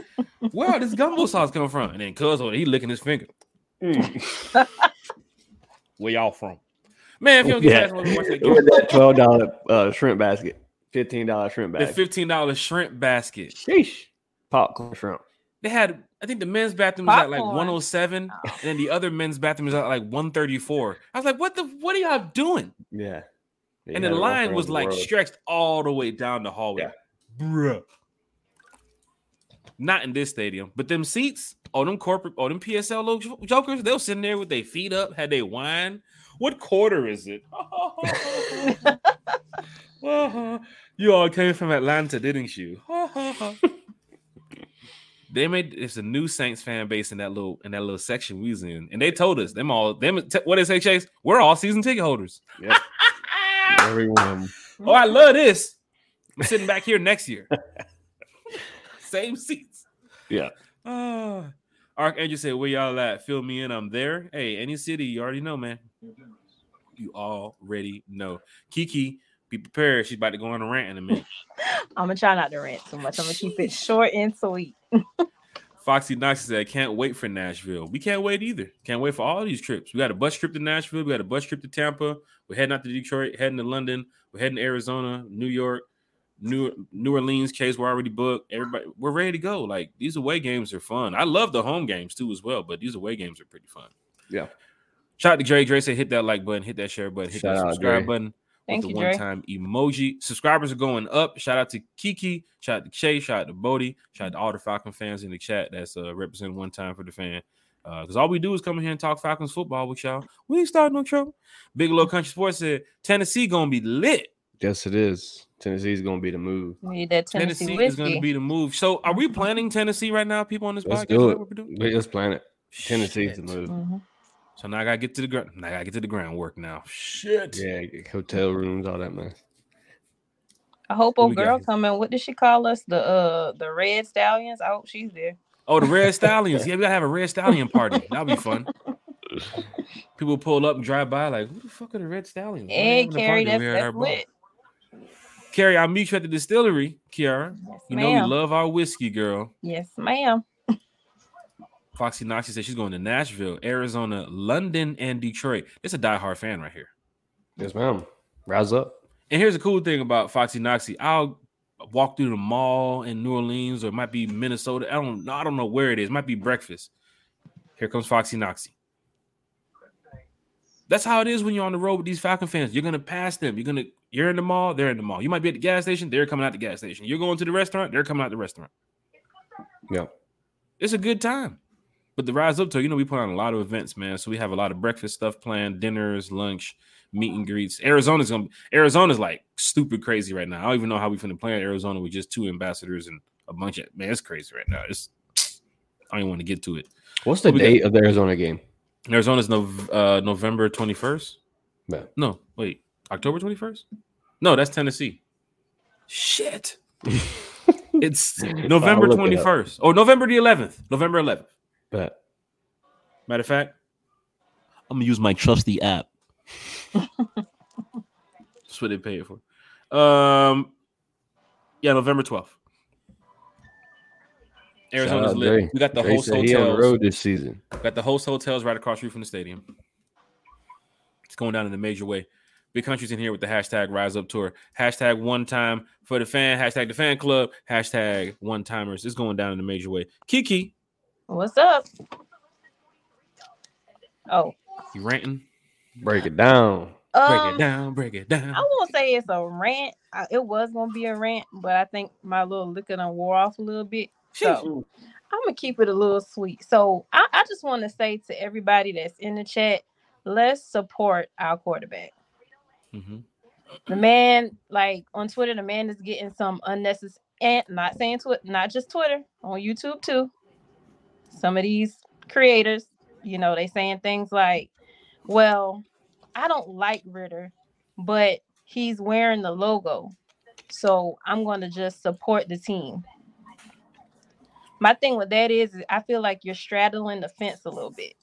where all this gumbo sauce coming from? And then cuz he licking his finger. Hmm. Where y'all from? Man, if you don't get Yeah. that, watch that game. With that twelve dollar uh, shrimp basket, fifteen dollar shrimp The basket. $15 shrimp basket. Sheesh. Popcorn shrimp. They had, I think the men's bathroom was at like Popcorn. 107, Oh. and then the other men's bathroom was at like 134. I was like, what the what are y'all doing? Yeah. Yeah, and the line was the like world. stretched all the way down the hallway. Yeah. Bruh. Not in this stadium, but them seats, oh, them corporate, oh, them PSL jokers, they were sitting there with their feet up, had they wine. What quarter is it? you all came from Atlanta, didn't you? they made it's a new Saints fan base in that little in that little section we was in, and they told us them all them t- what they say, Chase? We're all season ticket holders. Yep. Everyone. Oh, I love this. I'm sitting back here next year. Same seats. Yeah. Uh, Archangel said, Where y'all at? Fill me in. I'm there. Hey, any city, you already know, man. You already know. Kiki, Be prepared. She's about to go on a rant in a minute. I'm gonna try not to rant too much. I'm gonna keep it short and sweet. Foxy Knox said, "Can't wait for Nashville. We can't wait either. Can't wait for all these trips. We got a bus trip to Nashville. We got a bus trip to Tampa. We're heading out to Detroit. Heading to London. We're heading to Arizona, New York, New New Orleans. Case we're already booked. Everybody, we're ready to go. Like these away games are fun. I love the home games too as well, but these away games are pretty fun. Yeah. Shout out to Dre. Dre said, "Hit that like button. Hit that share button. Hit Shout that subscribe Dre. button." Thank with you, the one time emoji. Subscribers are going up. Shout out to Kiki. Shout out to Shay. Shout out to Bodie. Shout out to all the Falcon fans in the chat that's uh, representing one time for the fan. Because all we do is come in here and talk Falcons football with y'all. We ain't starting no trouble. Big Low Country Sports said Tennessee gonna be lit. Yes, it is. Tennessee's gonna be the move. Need that Tennessee, Tennessee, is gonna be the move. So are we planning Tennessee right now? People on this Let's podcast. do it. we're Let's plan it. Tennessee's the Shit. move. Mhm. So now I gotta get to the ground. Now I gotta get to the groundwork now. Shit. Yeah, hotel rooms, all that man. I hope Who old girl coming. What did she call us? The uh the red stallions. I hope she's there. Oh, the Red Stallions. Yeah, we gotta have a Red Stallion party. That'll be fun. People pull up and drive by like, who the fuck are the Red Stallions? Why they Hey, Carrie, that's, over here at our that's bar? lit. Carrie, I'll meet you at the distillery, Kiara. Yes, You know we love our whiskey, girl. Yes, ma'am. Foxy Noxie said she's going to Nashville, Arizona, London, and Detroit. It's a diehard fan right here. Yes, ma'am. Rise up. And here's the cool thing about Foxy Noxie. I'll walk through the mall in New Orleans, or it might be Minnesota. I don't know. I don't know where it is. It might be breakfast. Here comes Foxy Noxie. That's how it is when you're on the road with these Falcon fans. You're gonna pass them. You're gonna you're in the mall, they're in the mall. You might be at the gas station, they're coming out the gas station. You're going to the restaurant, they're coming out the restaurant. Yeah. It's a good time. But the Rise Up Tour, you know, we put on a lot of events, man. So we have a lot of breakfast stuff planned, dinners, lunch, meet and greets. Arizona's gonna Arizona's like stupid crazy right now. I don't even know how we finna play in Arizona with just two ambassadors and a bunch of man. It's crazy right now. It's I don't even want to get to it. What's the We got- date of the Arizona game? Arizona's Nov- uh, November 21st. Yeah. No, wait, October 21st? No, that's Tennessee. Shit. it's November look it up. 21st. Or November the 11th. November 11th. But Matter of fact, I'm gonna use my trusty app. That's what they pay it for. Um, yeah, November 12th. Arizona's out lit. Dre. We got the Dre host said he on the hotels. road this season. Got the host hotels right across the street from the stadium. It's going down in a major way. Big countries in here with the hashtag Rise Up Tour. Hashtag one time for the fan. Hashtag the fan club. Hashtag one timers. It's going down in a major way. Kiki, What's up? Oh, you ranting? Break it down. Break um, it down. Break it down. I won't say it's a rant. I, it was gonna be a rant, but I think my little liquor done wore off a little bit. So I'm gonna keep it a little sweet. So I, I just want to say to everybody that's in the chat, let's support our quarterback. Mhm. The man, like on Twitter, the man is getting some unnecessary and not saying Twitter, not just Twitter, on YouTube too. Some of these creators, you know, they saying things like, Well, I don't like Ridder, but he's wearing the logo. So I'm gonna just support the team. My thing with that is I feel like you're straddling the fence a little bit.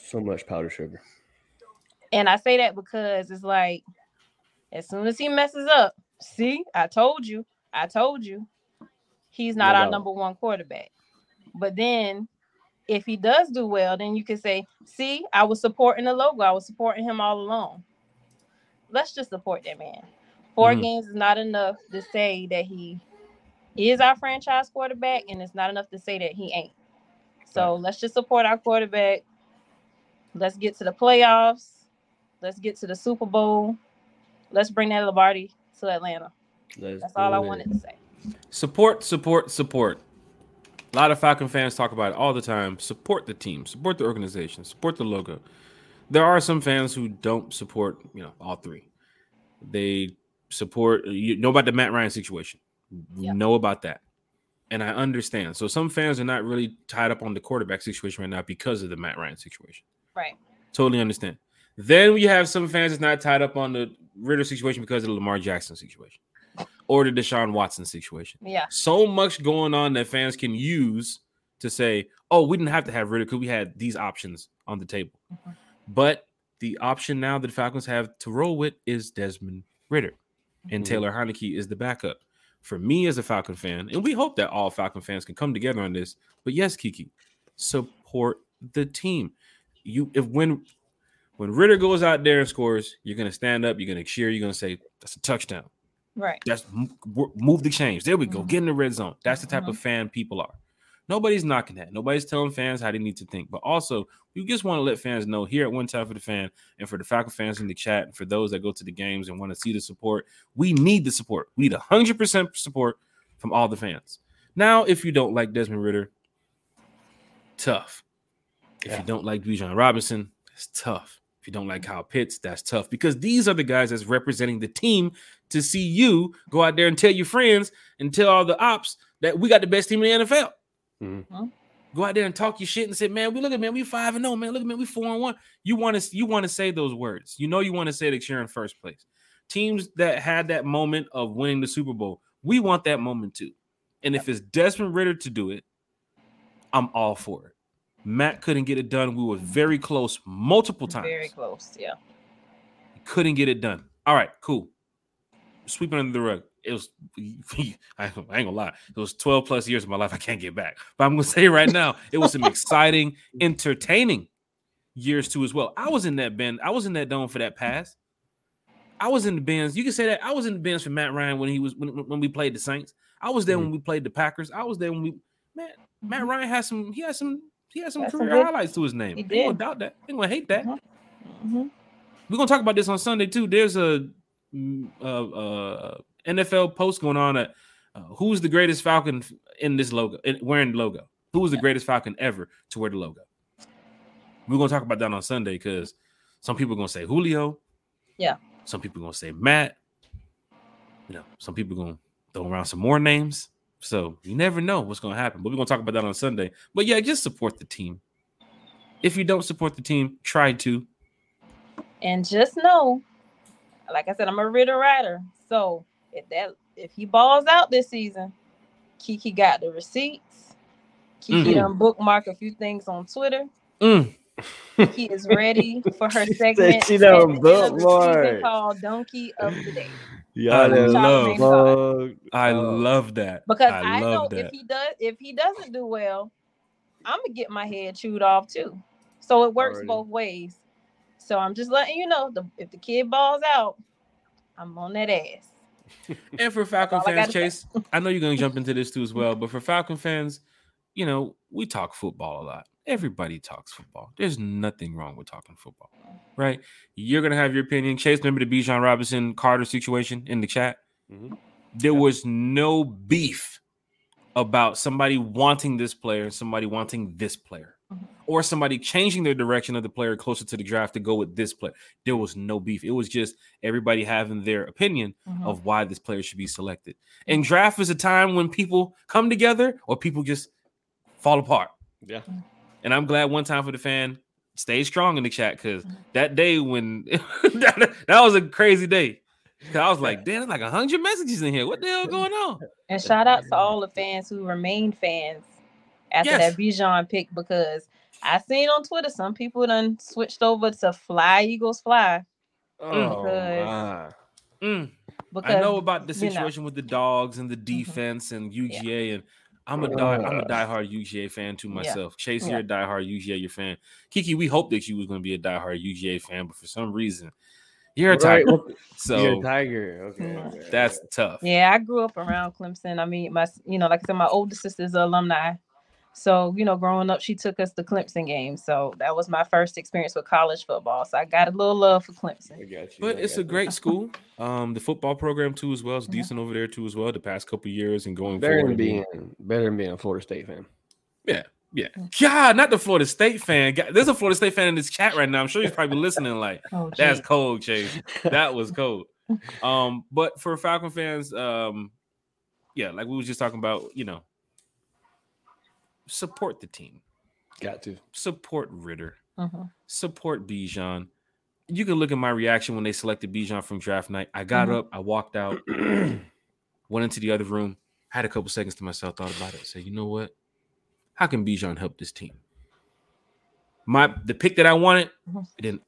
So much powder sugar. And I say that because it's like, as soon as he messes up, see, I told you, I told you, he's not No our doubt. number one quarterback. But then, if he does do well, then you can say, see, I was supporting the logo, I was supporting him all along. Let's just support that man. 4 Mhm. games is not enough to say that he is our franchise quarterback, and it's not enough to say that he ain't. So let's just support our quarterback. Let's get to the playoffs. Let's get to the Super Bowl. Let's bring that Lombardi to Atlanta. Let's That's all I it. wanted to say. Support, support, support. A lot of Falcon fans talk about it all the time. Support the team, support the organization, support the logo. There are some fans who don't support, you know, all three. They support you know about the Matt Ryan situation. We Yeah. know about that. And I understand. So some fans are not really tied up on the quarterback situation right now because of the Matt Ryan situation. Right. Totally understand. Then we have some fans that's not tied up on the Ridder situation because of the Lamar Jackson situation or the Deshaun Watson situation Yeah. so much going on that fans can use to say, "Oh, we didn't have to have Ridder because we had these options on the table." Mhm. But the option now that the Falcons have to roll with is Desmond Ridder. and Mhm. Taylor Heinicke is the backup. For me as a Falcon fan, and we hope that all Falcon fans can come together on this. But yes, Kiki, support the team. You if when when Ridder goes out there and scores, you're gonna stand up, you're gonna cheer, you're gonna say that's a touchdown. Right. That's move the chains. There we go. Mhm. Get in the red zone. That's the type of fan people are. Nobody's knocking that. Nobody's telling fans how they need to think. But also, we just want to let fans know here at One Time for the Fan and for the Falcon fans in the chat and for those that go to the games and want to see the support, we need the support. We need 100% support from all the fans. Now, if you don't like Desmond Ridder, tough. If Yeah. you don't like Bijan Robinson, that's tough. If you don't like Kyle Pitts, that's tough because these are the guys that's representing the team to see you go out there and tell your friends and tell all the ops that we got the best team in the NFL. Mhm. Go out there and talk your shit and say, man, we look at man, we five and no, man. Look at man, we four and one. You want to you want to say those words. You know you want to say that you're in first place. Teams that had that moment of winning the Super Bowl, we want that moment too. And if it's Desmond Ridder to do it, I'm all for it. Matt couldn't get it done. We were very close multiple times. Very close. Yeah. Couldn't get it done. All right, cool. Sweeping under the rug. It was, I ain't gonna lie, it was 12 plus years of my life I can't get back. But I'm gonna say right now, it was some exciting, entertaining years too as well. I was in that bend, I was in that dome for that pass. I was in the bins. You can say that I was in the bins for Matt Ryan when he was when, when we played the Saints. I was there Mhm. when we played the Packers. I was there when we man, Matt Ryan has some, he has some, he has some That's career good- highlights to his name. he did. doubt that. Ain't gonna hate that. Mhm. Mhm. We're gonna talk about this on Sunday too. There's a mm, uh, uh, NFL post going on at uh, who's the greatest Falcon in this logo, in, wearing the logo. Who's the greatest Falcon ever to wear the logo? We're gonna talk about that on Sunday because some people are gonna say Julio. Yeah. Some people are gonna say Matt. You know, some people are gonna throw around some more names. So you never know what's gonna happen. But we're gonna talk about that on Sunday. But yeah, just support the team. If you don't support the team, try to. And just know, like I said, I'm a Ridder rider. So if that if he balls out this season, Kiki got the receipts. Kiki Mhm. done bookmark a few things on Twitter. Mm. Kiki is ready for her She segment she at done the end of the bookmark. called Donkey of the Day. Y'all I done love- I love that Because I I, know love if he does if he doesn't do well, I'm gonna get my head chewed off too. So it works Already. both ways. So I'm just letting you know the, if the kid balls out, I'm on that ass. And for Falcon all I fans, say. Chase, I know you're going to jump into this too as well. But for Falcon fans, you know, we talk football a lot. Everybody talks football. There's nothing wrong with talking football, right? You're going to have your opinion. Chase, remember the Bijan Robinson Carter situation in the chat? Mhm. There was no beef about somebody wanting this player and somebody wanting this player. Or somebody changing their direction of the player closer to the draft to go with this player. There was no beef. It was just everybody having their opinion Mhm. of why this player should be selected. And draft is a time when people come together or people just fall apart. Yeah. And I'm glad one time for the fan stayed strong in the chat because Mhm. that day when that, that was a crazy day. 'Cause I was like, damn, there's like a hundred messages in here. What the hell going on? And shout out to all the fans who remained fans after Yes. that Bijan pick because I seen on Twitter some people done switched over to Fly Eagles Fly Oh, Because- my. Mm, because I know about the you know. situation with the dogs and the defense and UGA, and I'm a die, I'm a diehard UGA fan too Yeah. myself. Chase, Yeah. you're a diehard UGA fan. Kiki, we hoped that you was going to be a diehard UGA fan, but for some reason, you're a Right, tiger. well, So You're a tiger. Okay. Mm. okay, that's tough. Yeah, I grew up around Clemson. I mean, my you know, like I said, my older sister's an alumni. So, you know, growing up, she took us to Clemson games. So that was my first experience with college football. So I got a little love for I Clemson. got you. But I it's got a you. great school. Um, the football program too, as well, is Yeah. decent over there too, as well. The past couple years and going Better forward. than being better than being a Florida State fan. Yeah. Yeah. God, not the Florida State fan. God, there's a Florida State fan in this chat right now. I'm sure he's probably listening. Like, Oh, that's cold, Chase. that was cold. Um, but for Falcon fans, um, yeah, like we was just talking about, you know, support the team, got to. support Ridder, Mhm. support Bijan. You can look at my reaction when they selected Bijan from draft night. I got Mhm. up, I walked out, went into the other room, had a couple seconds to myself, thought about it, said, you know what? How can Bijan help this team? My the pick that I wanted, Mhm. it didn't.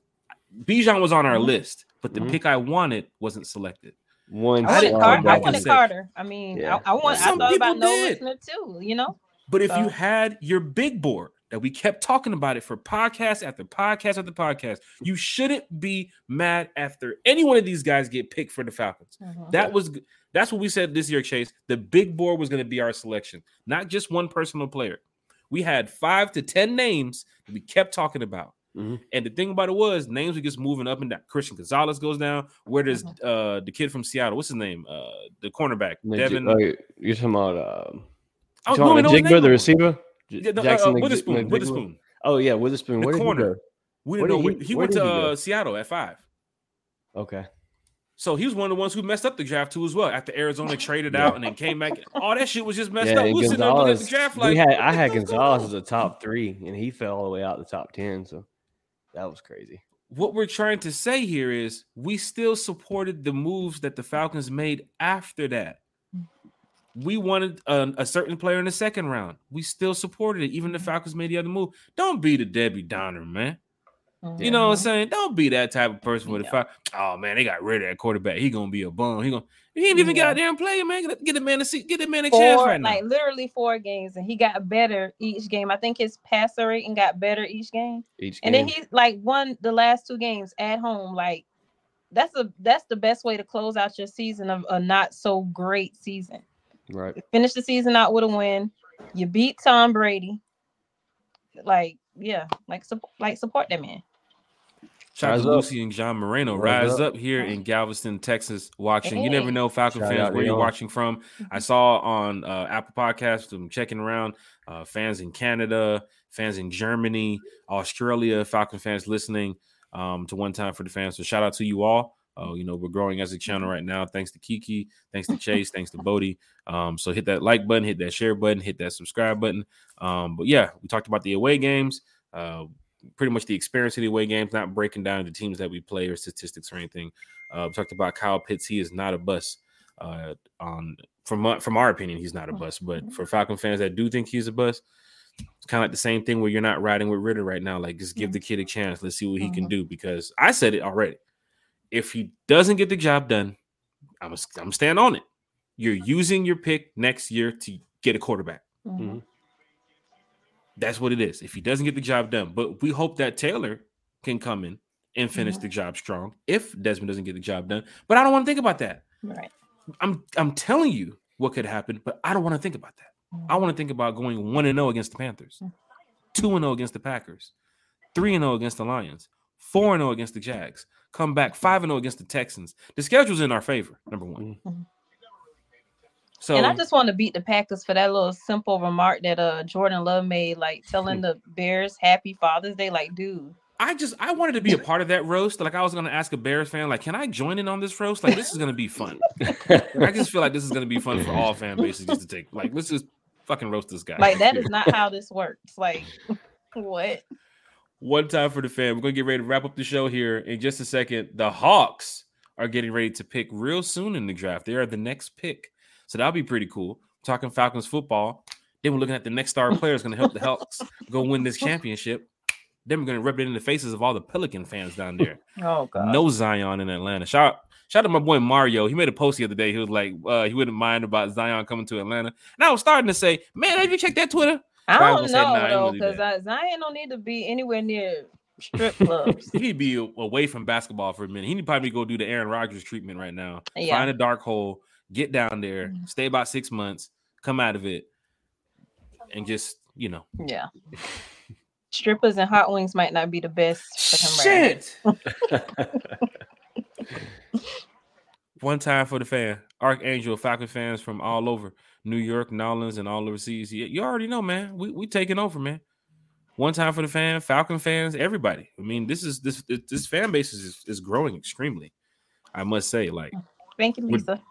Bijan was on our Mhm. list, but the Mhm. pick I wanted wasn't selected. one. I wanted, didn't- slide Car- I wanted Carter. I mean, Yeah. I, I want. Some I thought about people Nolan did. Too. You know, But if you had your big board that we kept talking about it for podcast after podcast after podcast, you shouldn't be mad after any one of these guys get picked for the Falcons. Mhm. That was that's what we said this year, Chase. The big board was going to be our selection, not just one personal player. We had five to ten names that we kept talking about. Mhm. And the thing about it was names were just moving up and down. Christian Gonzalez goes down. Where does uh the kid from Seattle? What's his name? Uh the cornerback. Devon. Oh, you're talking about uh, Oh, no, the Njigba, the receiver, Yeah, the, uh, Jackson uh, Nig- Witherspoon. Nig- Witherspoon. Oh yeah, Witherspoon. The Where did he corner. go? We didn't know. did He, he- went to uh, Seattle at five. Okay. So he was one of the ones who messed up the draft too as well. After Arizona traded Yeah. out and then came back, all that shit was just messed Yeah, up. We sitting there looking at the draft we like had I had Gonzalez as a top three, and he fell all the way out the top ten. So that was crazy. What we're trying to say here is we still supported the moves that the Falcons made after that. We wanted a, a certain player in the second round. We still supported it, even the Falcons made the other move. Don't be the Debbie Downer, man. You know what I'm Mhm. saying? Don't be that type of person with a Yeah. five. Oh man, they got rid of that quarterback. He gonna be a bum. He gonna he ain't even Yeah. got out there and play, man. Get, get the man a seat, get the man a chance right now. like literally four games, and he got better each game. I think his passer rating got better each game, Each and then he like won the last two games at home. Like that's a that's the best way to close out your season of a not so great season. Right. Finish the season out with a win. You beat Tom Brady. Like yeah, like support like support that man. Shout out to. Lucy and John Moreno. Rise Rise up. up here in Galveston, Texas, watching. You never know, Falcon Shout fans, out to where you're y'all. watching from. I saw on uh, Apple Podcasts, I'm checking around, uh, fans in Canada, fans in Germany, Australia, Falcon fans listening um, to One Time for the Fans. So shout out to you all. Uh, you know, we're growing as a channel right now. Thanks to Kiki, thanks to Chase, thanks to Bodie. Um, so hit that like button, hit that share button, hit that subscribe button. Um, but yeah, we talked about the away games. Uh, pretty much the experience of the away games, not breaking down the teams that we play or statistics or anything. Uh, we talked about Kyle Pitts. He is not a bust. Uh, on from from our opinion, he's not a bust. But for Falcon fans that do think he's a bust, it's kind of like the same thing where you're not riding with Ridder right now. Like, just give the kid a chance. Let's see what he can Mhm. do. Because I said it already. If he doesn't get the job done, I'm a, I'm stand on it. You're using your pick next year to get a quarterback. Mhm. That's what it is. If he doesn't get the job done, but we hope that Taylor can come in and finish Mhm. the job strong if Desmond doesn't get the job done. But I don't want to think about that. Right. I'm I'm telling you what could happen, but I don't want to think about that. I want to think about going 1 and 0 against the Panthers, 2 and 0 against the Packers, 3 and 0 against the Lions, 4 and 0 against the Jags, come back 5 and 0 against the Texans. The schedule's in our favor, number 1. Mhm. So and I just want to beat the Packers for that little simple remark that uh Jordan Love made, like telling the Bears Happy Father's Day. Like, dude, I just I wanted to be a part of that roast. Like I was gonna ask a Bears fan, like, can I join in on this roast? Like this is gonna be fun. I just feel like this is gonna be fun for all fan bases just to take. Like let's just fucking roast this guy. like that is not how this works. Like, what? One time for the fan. We're gonna get ready to wrap up the show here in just a second. The Hawks are getting ready to pick real soon in the draft. They are the next pick, so that'll be pretty cool. Talking Falcons football. Then we're looking at the next star player is going to help the Hawks go win this championship. Then we're going to rub it in the faces of all the Pelican fans down there. Oh god. No Zion in Atlanta. Shout shout out to my boy Mario. He made a post the other day. He was like, uh, he wouldn't mind about Zion coming to Atlanta. And I was starting to say, man, have you checked that Twitter? I don't know "Nah, though, because that." Zion don't need to be anywhere near strip clubs. he would be away from basketball for a minute. He need probably go do the Aaron Rodgers treatment right now. Yeah. Find a dark hole, get down there, Mhm. stay about six months, come out of it, and just you know. yeah. Strippers and hot wings might not be the best for him right now. One time for the fan, Archangel, Falcon fans from all over New York, Nolans, and all overseas. You, you already know, man. We we taking over, man. One time for the fan, Falcon fans, everybody. I mean, this is this this fan base is is growing extremely. I must say, like Thank you, Lisa.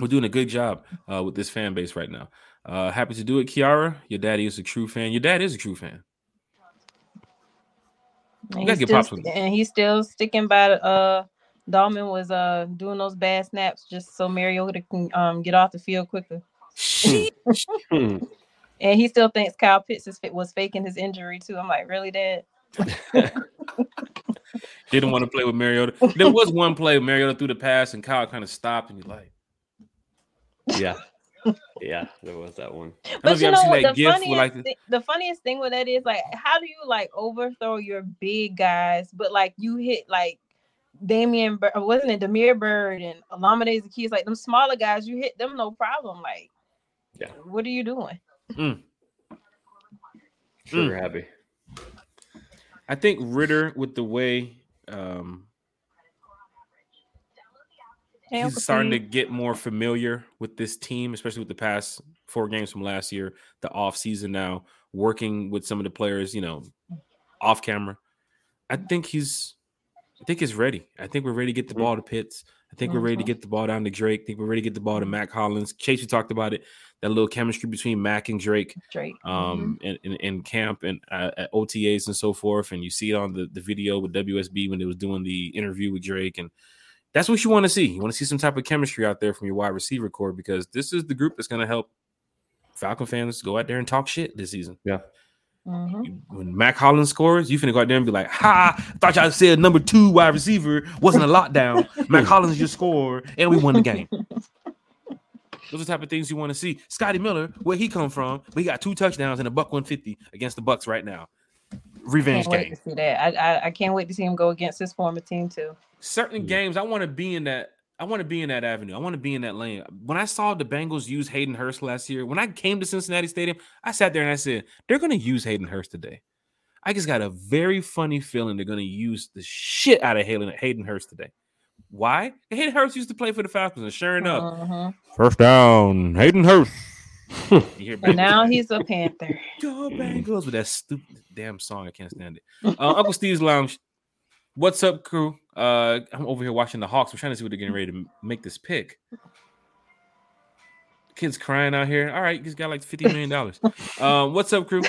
we're doing a good job uh, with this fan base right now. Uh, happy to do it, Kiara. Your daddy is a true fan. Your dad is a true fan. And he's, get still, and he's still sticking by the uh Dalman was uh doing those bad snaps just so Mariota can um get off the field quicker. And he still thinks Kyle Pitts is, was faking his injury too. I'm like, really, Dad? Didn't want to play with Mariota. There was one play Mariota threw the pass and Kyle kind of stopped and you're like, Yeah. Yeah, there was that one. I don't know But you you know what? The funniest, with like the- thi- the funniest thing with that is like, how do you like overthrow your big guys, but like you hit like Damian, uh, wasn't it Damiere Byrd and Olamide Zaccheaus, like them smaller guys, you hit them no problem. Like, Yeah. what are you doing? Mm. Sure mm. happy. I think Ridder with the way um Hey, he's starting to get more familiar with this team, especially with the past four games from last year, the off season now, working with some of the players, you know, off camera. I think he's I think it's ready. I think we're ready to get the ball to Pitts. I think we're ready to Mhm. get the ball down to Drake. I think we're ready to get the ball to Mack Hollins. Chase, you talked about it. That little chemistry between Mack and Drake Drake. um in, in, in camp and uh, at OTAs and so forth. And you see it on the, the video with WSB when they was doing the interview with Drake. And that's what you want to see. You want to see some type of chemistry out there from your wide receiver core because this is the group that's going to help Falcon fans go out there and talk shit this season. Mhm. You- When Mack Hollins scores, you finna go out there and be like, "Ha! Thought y'all said number two wide receiver wasn't a lockdown. Mack Hollins just scored, and we won the game." Those are the type of things you want to see. Scotty Miller, where he come from, but he got two touchdowns and a buck one fifty against the Bucks right now. Revenge Can't wait game. to see that. I, I I can't wait to see him go against his former team too. Certain Mhm. games, I want to be in that. I want to be in that avenue. I want to be in that lane. When I saw the Bengals use Hayden Hurst last year, when I came to Cincinnati Stadium, I sat there and I said, they're going to use Hayden Hurst today. I just got a very funny feeling they're going to use the shit out of Hayden, Hayden Hurst today. Why? Hayden Hurst used to play for the Falcons, and sure enough, Mhm. first down, Hayden Hurst. you hear But Bengals, now he's a Panther. Go Bengals with that stupid damn song. I can't stand it. Uh, Uncle Steve's Lounge. What's up, crew? Uh, I'm over here watching the Hawks. We're trying to see what they're getting ready to make this pick. Kids crying out here. All right, he's got like fifty million dollars. um, what's up, crew?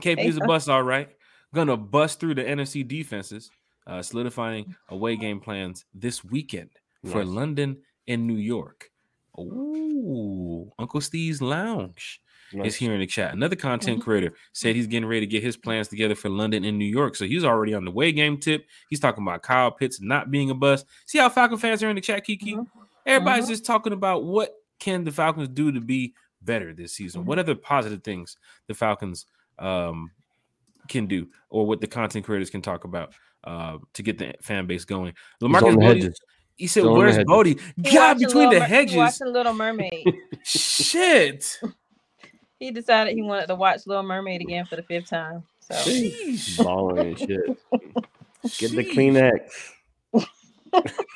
KP's a bust, all right. Gonna bust through the NFC defenses, uh, solidifying away game plans this weekend for Nice. London and New York. Ooh, Uncle Steve's Lounge Nice. is here in the chat. Another content Mhm. creator said he's getting ready to get his plans together for London and New York. So he's already on the way game tip. He's talking about Kyle Pitts not being a bust. See how Falcon fans are in the chat, Kiki? Mhm. Everybody's Mhm. just talking about what can the Falcons do to be better this season. Mhm. What other positive things the Falcons um, can do, or what the content creators can talk about uh, to get the fan base going. Lamarcus the Bodie, hedges. he said, Still "Where's. Bodie? God, between Little the hedges, watching Little Mermaid. shit." He decided he wanted to watch Little Mermaid again for the fifth time. So Sheesh. Balling and shit. Get the Sheesh. Kleenex.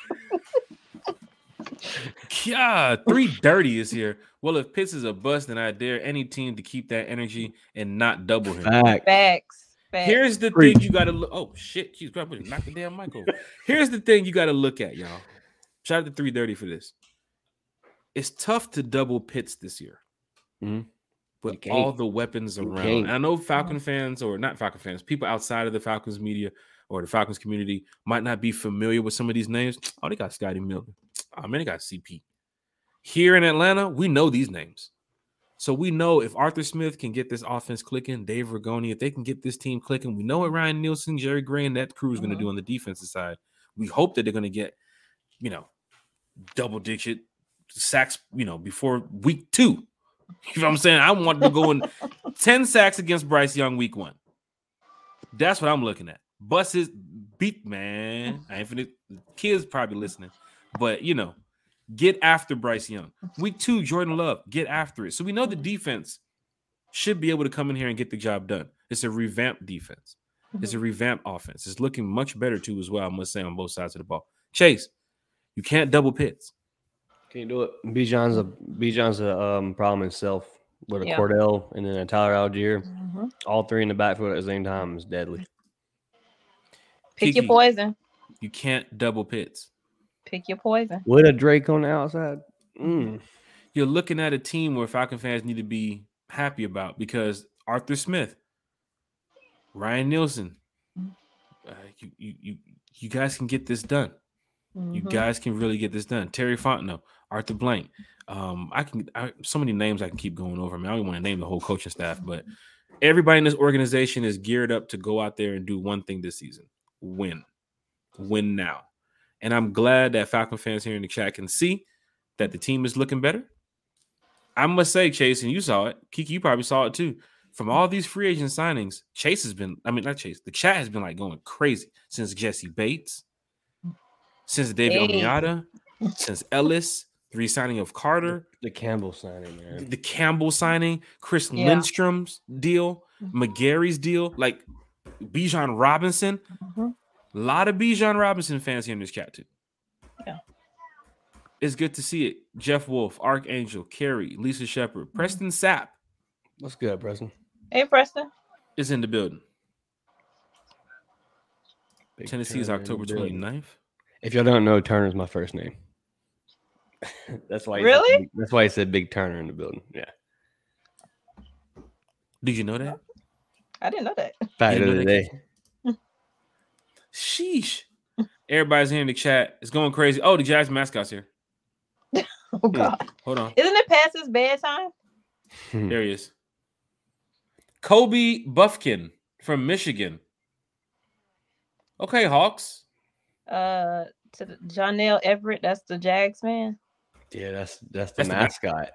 Yeah, three dirty is here. Well, if Pitts is a bust, then I dare any team to keep that energy and not double him. Fact. facts. facts. Here's the Preach. thing you got to look. Oh shit, she's grabbing knock the damn mic over. Here's the thing you got to look at, y'all. Shout out to 330 for this. It's tough to double Pitts this year. Mhm. With all the weapons around. And I know Falcon fans, or not Falcon fans, people outside of the Falcons media or the Falcons community might not be familiar with some of these names. Oh, they got Scotty Miller. Oh man, they got CP. Here in Atlanta, we know these names. So we know if Arthur Smith can get this offense clicking, Dave Ragone, if they can get this team clicking, we know what Ryan Nielsen, Jerry Gray, and that crew is going to Mhm. do on the defensive side. We hope that they're going to get, you know, double digit sacks, you know, before week two. You know what I'm saying? I want to go in 10 sacks against Bryce Young week one. That's what I'm looking at. Buses beat, man. I ain't finna, kids probably listening, but you know, get after Bryce Young. Week two, Jordan Love, get after it. So we know the defense should be able to come in here and get the job done. It's a revamped defense. It's a mm-hmm. revamped offense. It's looking much better too, as well. I must say on both sides of the ball. Chase, you can't double Pitts. Can't do it. Bijan's a Bijan's a um, problem itself with a Yeah. Cordell and then a Tyler Allgeier. Mhm. All three in the backfield at the same time is deadly. Pick your poison. You can't double Pitts. Pick your poison. With a Drake on the outside. Mm. You're looking at a team where Falcon fans need to be happy about because Arthur Smith, Ryan Nielsen, uh, you, you you you guys can get this done. You Mhm. guys can really get this done. Terry Fontenot, Arthur Blank. Um, I can I, so many names I can keep going over. I mean, I don't want to name the whole coaching staff, but everybody in this organization is geared up to go out there and do one thing this season: win, win now. And I'm glad that Falcon fans here in the chat can see that the team is looking better. I must say, Chase, and you saw it. Kiki, you probably saw it too. From all these free agent signings, Chase has been, I mean, not Chase, the chat has been like going crazy since Jessie Bates, since David Hey. Onyata, since Elliss, the re-signing of Carter, The Campbell signing, man. the Campbell signing, Chris Yeah. Lindstrom's deal, McGary's deal, like Bijan Robinson. Mhm. A lot of Bijan Robinson fans here in this chat too. Yeah. It's good to see it. Jeff Wolf, Archangel, Carrie, Lisa Shepard, Preston Sapp What's good, Preston? Hey, Preston. is in the building. Big Tennessee's Turner October building. 29th. If y'all don't know, Turner's my first name. that's why. he said Really? Big- that's why he said Big Turner in the building. Yeah. Did you know that? I didn't know that. Fact didn't of the day. Sheesh. Everybody's here in the chat. It's going crazy. Oh, the Jazz mascot's here. Oh God, Hold on. isn't it past his bedtime? Hmm. There he is. Kobe Bufkin from Michigan. Okay, Hawks. Uh, to the Jonell Everett, that's the Jags man. Yeah, that's that's the That's the mascot.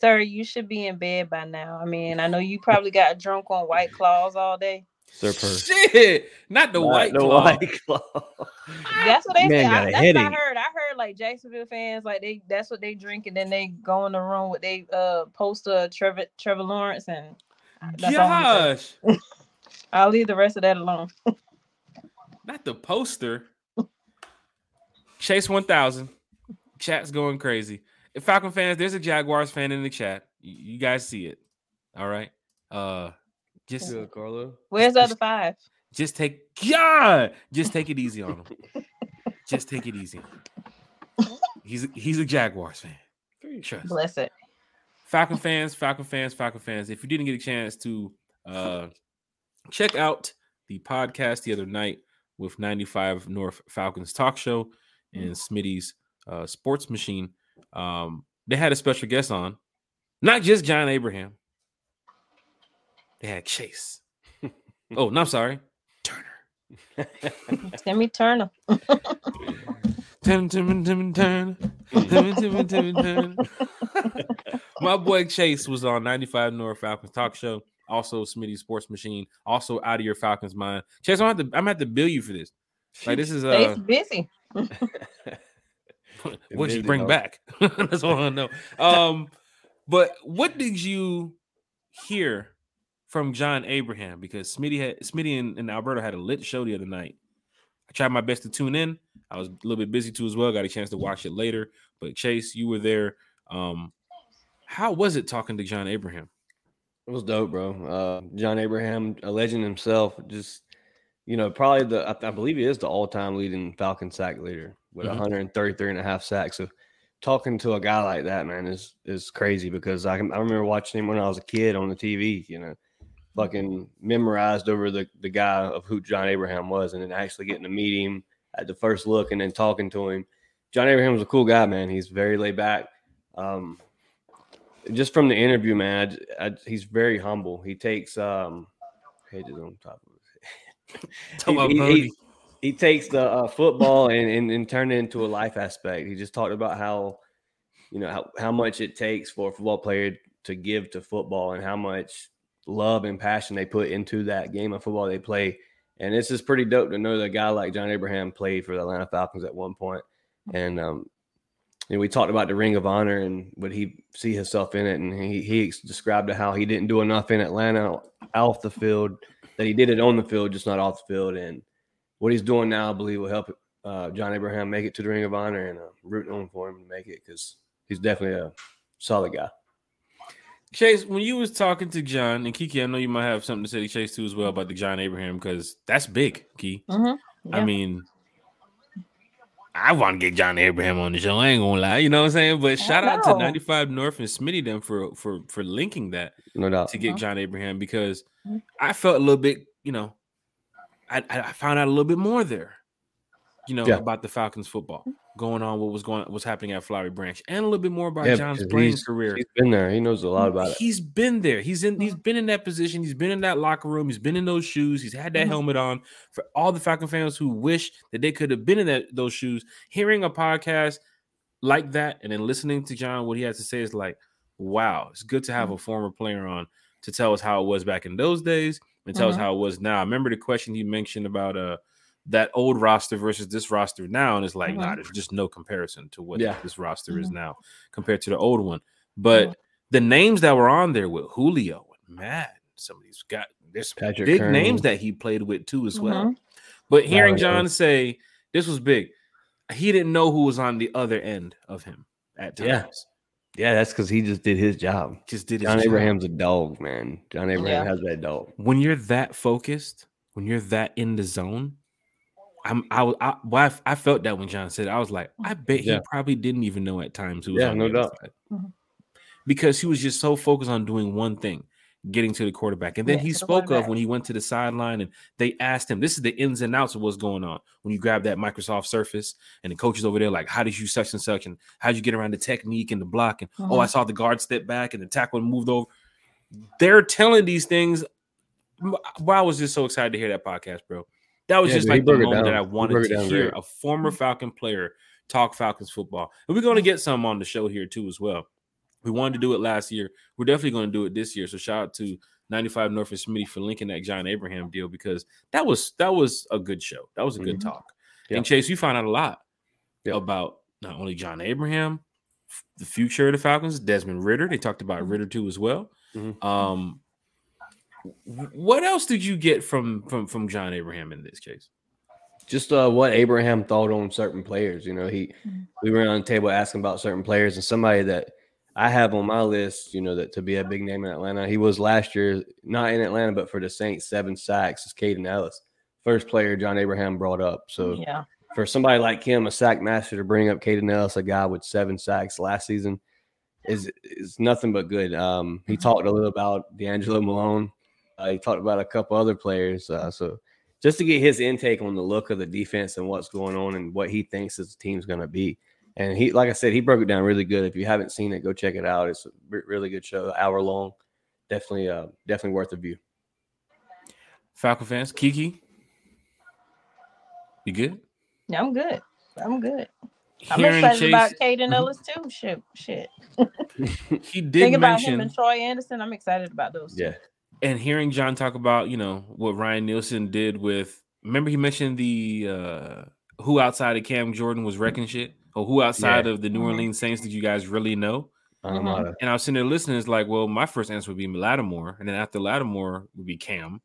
Sir, you should be in bed by now. I mean, I know you probably got drunk on White Claws all day. Sir Purr. Shit, not the Not white the claw. White Claw. That's what they Man said. got I, a that's what I heard. I heard like Jacksonville fans, like they that's what they drink, and then they go in the room with they uh poster Trevor Trevor Lawrence, and that's all I'm saying. Gosh, I'll leave the rest of that alone. not the poster. Chase one thousand. Chat's going crazy. If Falcon fans, there's a Jaguars fan in the chat. You, you guys see it. All right. Uh, just Good, Carlo. Where's the other five? just take God. Just take it easy on him. just take it easy. He's a, he's a Jaguars fan. Trust. Bless it. Falcon fans, Falcon fans, Falcon fans. If you didn't get a chance to uh, check out the podcast the other night with 95 North Falcons Talk Show and Smitty's uh, Sports Machine, um, they had a special guest on, not just John Abraham. They had Chase. oh, no, I'm sorry, Turner. Timmy Turner. Tim, Tim, Tim, Turner. Tim, Tim, Tim, Turner. My boy Chase was on 95 North Falcons Talk Show. Also, Smitty Sports Machine. Also, out of your Falcons mind. Chase, I'm gonna have to, I'm gonna have to bill you for this. Like this is Stays uh, busy. what did you bring back. That's all I know. Um, but what did you hear from John Abraham? Because Smitty had Smitty and, and Alberto had a lit show the other night. I tried my best to tune in. I was a little bit busy too as well. Got a chance to watch it later. But Chase, you were there. Um, how was it talking to John Abraham? It was dope, bro. Uh, John Abraham, a legend himself, just you know, probably the I, I believe he is the all-time leading Falcon sack leader with Mhm. 133 and a half sacks. So talking to a guy like that, man, is is crazy because I can, I remember watching him when I was a kid on the TV, you know, fucking memorized over the the guy of who John Abraham was, and then actually getting to meet him at the first look and then talking to him. John Abraham was a cool guy, man. He's very laid back. Um, just from the interview, man, I, I, he's very humble. He takes um, pages on top of it. Talk about he, he, he, takes the uh, football and, and and turned it into a life aspect. He just talked about how, you know, how, how much it takes for a football player to give to football and how much love and passion they put into that game of football they play. And this is pretty dope to know that a guy like John Abraham played for the Atlanta Falcons at one point. And um, you know, we talked about the Ring of Honor and would he see himself in it, and he he described how he didn't do enough in Atlanta off the field, that he did it on the field, just not off the field. And what he's doing now, I believe, will help uh, John Abraham make it to the Ring of Honor, and uh, rooting on for him to make it because he's definitely a solid guy. Chase, when you was talking to John and Kiki, I know you might have something to say to Chase too as well about the John Abraham because that's big, Key. Mhm. I mean, I want to get John Abraham on the show. I ain't gonna lie, you know what I'm saying. But shout out to 95 North and Smitty them for for for linking that No doubt. to get Uh-huh. John Abraham because Mhm. I felt a little bit, you know, I, I I found out a little bit more there, you know, Yeah. about the Falcons football going on, what was going, what's happening at Flowery Branch, and a little bit more about Yeah, John's because playing he's- career. He's been there. He knows a lot about it. He's been there. He's in. He's been in that position. He's been in that locker room. He's been in those shoes. He's had that Mhm. helmet on. For all the Falcon fans who wish that they could have been in that those shoes, hearing a podcast like that and then listening to John what he has to say is like, wow, it's good to have a former player on to tell us how it was back in those days and tell us Mhm. how it was now. I remember the question he mentioned about uh that old roster versus this roster now, and it's like, nah, Mhm. there's just no comparison to what Yeah. this roster is Mhm. now compared to the old one. But Mhm. the names that were on there with Julio and Matt, some of these got there's some Patrick big Kern. names that he played with too as well. Mhm. But hearing Mario. John say this was big, he didn't know who was on the other end of him at times. Yeah. Yeah, that's because he just did his job. Just did his John job. Abraham's a dog, man. John Abraham Yeah. has that dog. when you're that focused, when you're that in the zone, I'm I was I, well, I, f- I felt that when John said it. I was like, I bet Yeah. he probably didn't even know at times who was Yeah, on no the doubt. side. Mhm. because he was just so focused on doing one thing, getting to the quarterback. And then Yeah, he spoke of when he went to the sideline and they asked him, "This is the ins and outs of what's going on when you grab that Microsoft Surface." And the coaches over there like, "How did you such and such?" and "How'd you get around the technique and the block?" and "Oh, I Mhm. saw the guard step back and the tackle moved over." They're telling these things. Wow, I was just so excited to hear that podcast, bro. That was Yeah, just dude, like the moment that. I wanted to down hear great. a former Falcon player talk Falcons football. And we're going to get some on the show here too as well. We wanted to do it last year. We're definitely going to do it this year. So shout out to 95 North and Smitty for linking that John Abraham deal because that was that was a good show. That was a good Mhm. talk. Yeah. And Chase, you found out a lot Yeah. about not only John Abraham, f- the future of the Falcons, Desmond Ridder. They talked about Mhm. Ridder too as well. Mhm. Um, what else did you get from from from John Abraham in this case? Just uh, what Abraham thought on certain players. You know, he we were on the table asking about certain players, and somebody that I have on my list, you know, that to be a big name in Atlanta. He was last year, not in Atlanta, but for the Saints, seven sacks is Kaden Elliss, first player John Abraham brought up. So yeah. for somebody like him, a sack master, to bring up Kaden Elliss, a guy with seven sacks last season, is is nothing but good. Um, he Mhm. talked a little about DeAngelo Malone. Uh, he talked about a couple other players. Uh, so just to get his intake on the look of the defense and what's going on and what he thinks his team's going to be. And he, like I said, he broke it down really good. If you haven't seen it, go check it out. It's a really good show, hour long. Definitely, uh, definitely worth a view. Falcon fans, Kiki, you good? Yeah, I'm good. I'm good. I'm Hearing excited about Chase, Kaden Mhm. Elliss too. Shit, shit. he did Think about him mention and Troy Anderson. I'm excited about those. Yeah, and hearing John talk about you know what Ryan Nielsen did with. Remember he mentioned the uh who outside of Cam Jordan was wrecking shit, or who outside of the New Mhm. Orleans Saints did you guys really know? I'm out of- And I was sitting there listening. It's like, well, my first answer would be Lattimore, and then after Lattimore would be Cam.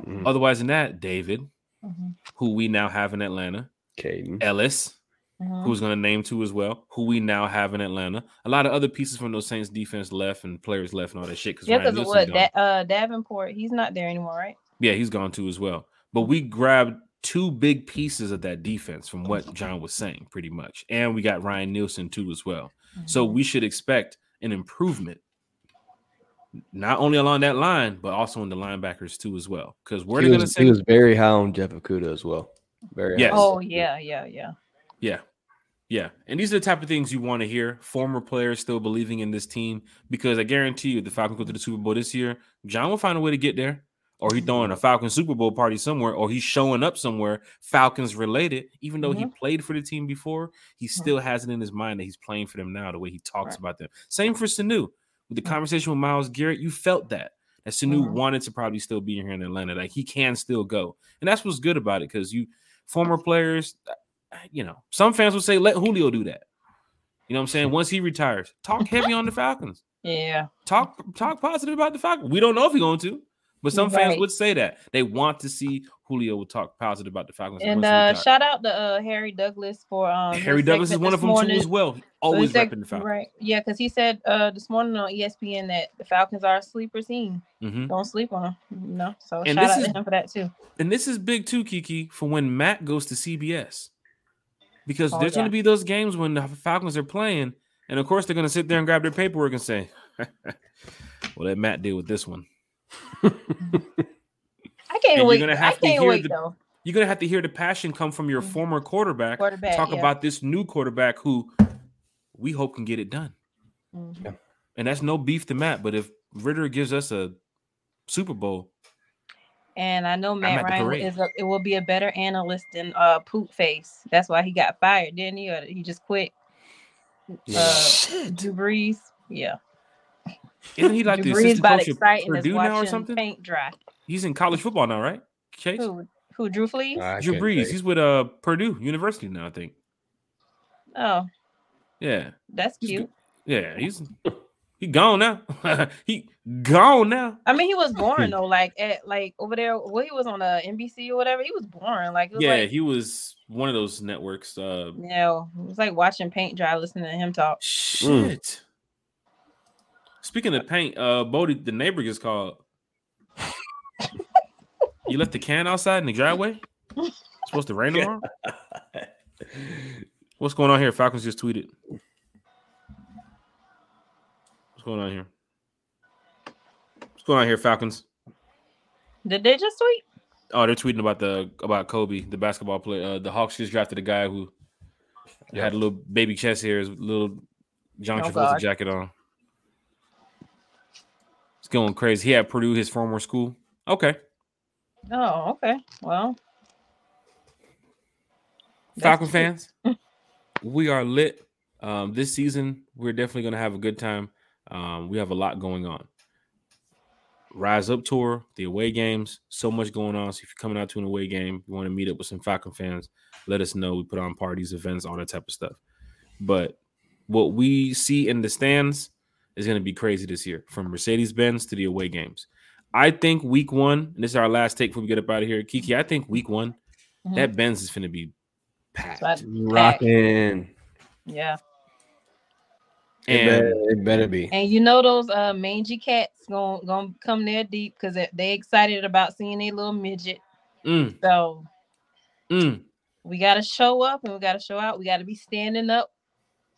Mhm. Otherwise than that, David, Mhm. who we now have in Atlanta, Kaden. Elliss, Mhm. who's going to name two as well, who we now have in Atlanta. A lot of other pieces from those Saints defense left and players left and all that shit. Because Yeah, because what da- uh, Davenport, he's not there anymore, right? yeah, he's gone too as well. But we grabbed two big pieces of that defense from what John was saying, pretty much, and we got Ryan Nielsen too as well. So Mhm. we should expect an improvement, not only along that line, but also in the linebackers too as well. Because we're he going to was, he was very high on Jeff Okudah as well. Very Yes. high. Oh yeah, yeah, yeah. Yeah. Yeah. And these are the type of things you want to hear. Former players still believing in this team because I guarantee you, if the Falcons go to the Super Bowl this year, John will find a way to get there. Or he's throwing a Falcons Super Bowl party somewhere, or he's showing up somewhere Falcons related. Even though he played for the team before, he still has it in his mind that he's playing for them now, the way he talks Right. about them. Same for Sanu. With the Mhm. conversation with Myles Garrett, you felt that. That Sanu Mhm. wanted to probably still be here in Atlanta. Like he can still go. And that's what's good about it because you former players, you know, some fans would say, let Julio do that. You know what I'm saying? Once he retires, talk heavy on the Falcons. Yeah. Talk talk positive about the Falcons. We don't know if he's going to, but some fans would say that. They want to see Julio would talk positive about the Falcons. And uh shout out to uh Harry Douglas for um Harry Douglas is one of them morning. too as well. He Always seg- repping the Falcons. Right. Yeah, because he said uh this morning on ESPN that the Falcons are a sleeper team. Mhm. Don't sleep on them. You know. So And shout this out is- to him for that too. And this is big too, Kiki, for when Matt goes to CBS. Because Oh, there's going to be those games when the Falcons are playing, and of course they're going to sit there and grab their paperwork and say, "Well, let Matt deal with this one." I can't you're wait. gonna have to can't hear wait the- though. you're gonna have to hear the passion come from your Mhm. former quarterback. Quarterback, talk yeah. about this new quarterback who we hope can get it done. Mhm. And that's no beef to Matt, but if Ridder gives us a Super Bowl, And I know Matt Ryan is a, it will be a better analyst than uh Poop Face. That's why he got fired, didn't he? Or he just quit. Uh, Drew Brees, yeah. isn't he like the assistant coach of exciting is Purdue now or something? paint dry. He's in college football now, right? Chase? Who? Who? Drew Flees? I Drew Brees. He's with uh Purdue University now, I think. Oh, Yeah. that's He's cute. Yeah, he's he gone now. he gone now. I mean, he was born though. Like at like over there, well, he was on uh, NBC or whatever. He was born. Like was Yeah, like, he was one of those networks. Uh you know, it was like watching paint dry, listening to him talk. shit. Speaking of paint, uh Bodie, the neighbor gets called. you left the can outside in the driveway? It's supposed to rain tomorrow? What's going on here? Falcons just tweeted. What's going on here? What's going on here, Falcons? Did they just tweet? Oh, they're tweeting about the about Kobe, the basketball player. Uh, the Hawks just drafted a guy who had a little baby chest hair, his little John Oh, Travolta God. jacket on. It's going crazy. He had Purdue, his former school. Okay, Oh, okay. Well, Falcon fans, we are lit. Um, this season, we're definitely going to have a good time. Um, we have a lot going on. Rise Up Tour, the away games, so much going on. So if you're coming out to an away game, you want to meet up with some Falcon fans, let us know. We put on parties, events, all that type of stuff. But what we see in the stands is going to be crazy this year, from Mercedes Benz to the away games. I think week one, and this is our last take before we get up out of here, Kiki. I think week one, Mhm. that Benz is going to be packed. Rocking. yeah. It And better, it better be. And you know those uh mangy cats gonna gonna come there deep because they, excited about seeing a little midget. mm, So mm, we gotta show up and we gotta show out. We gotta be standing up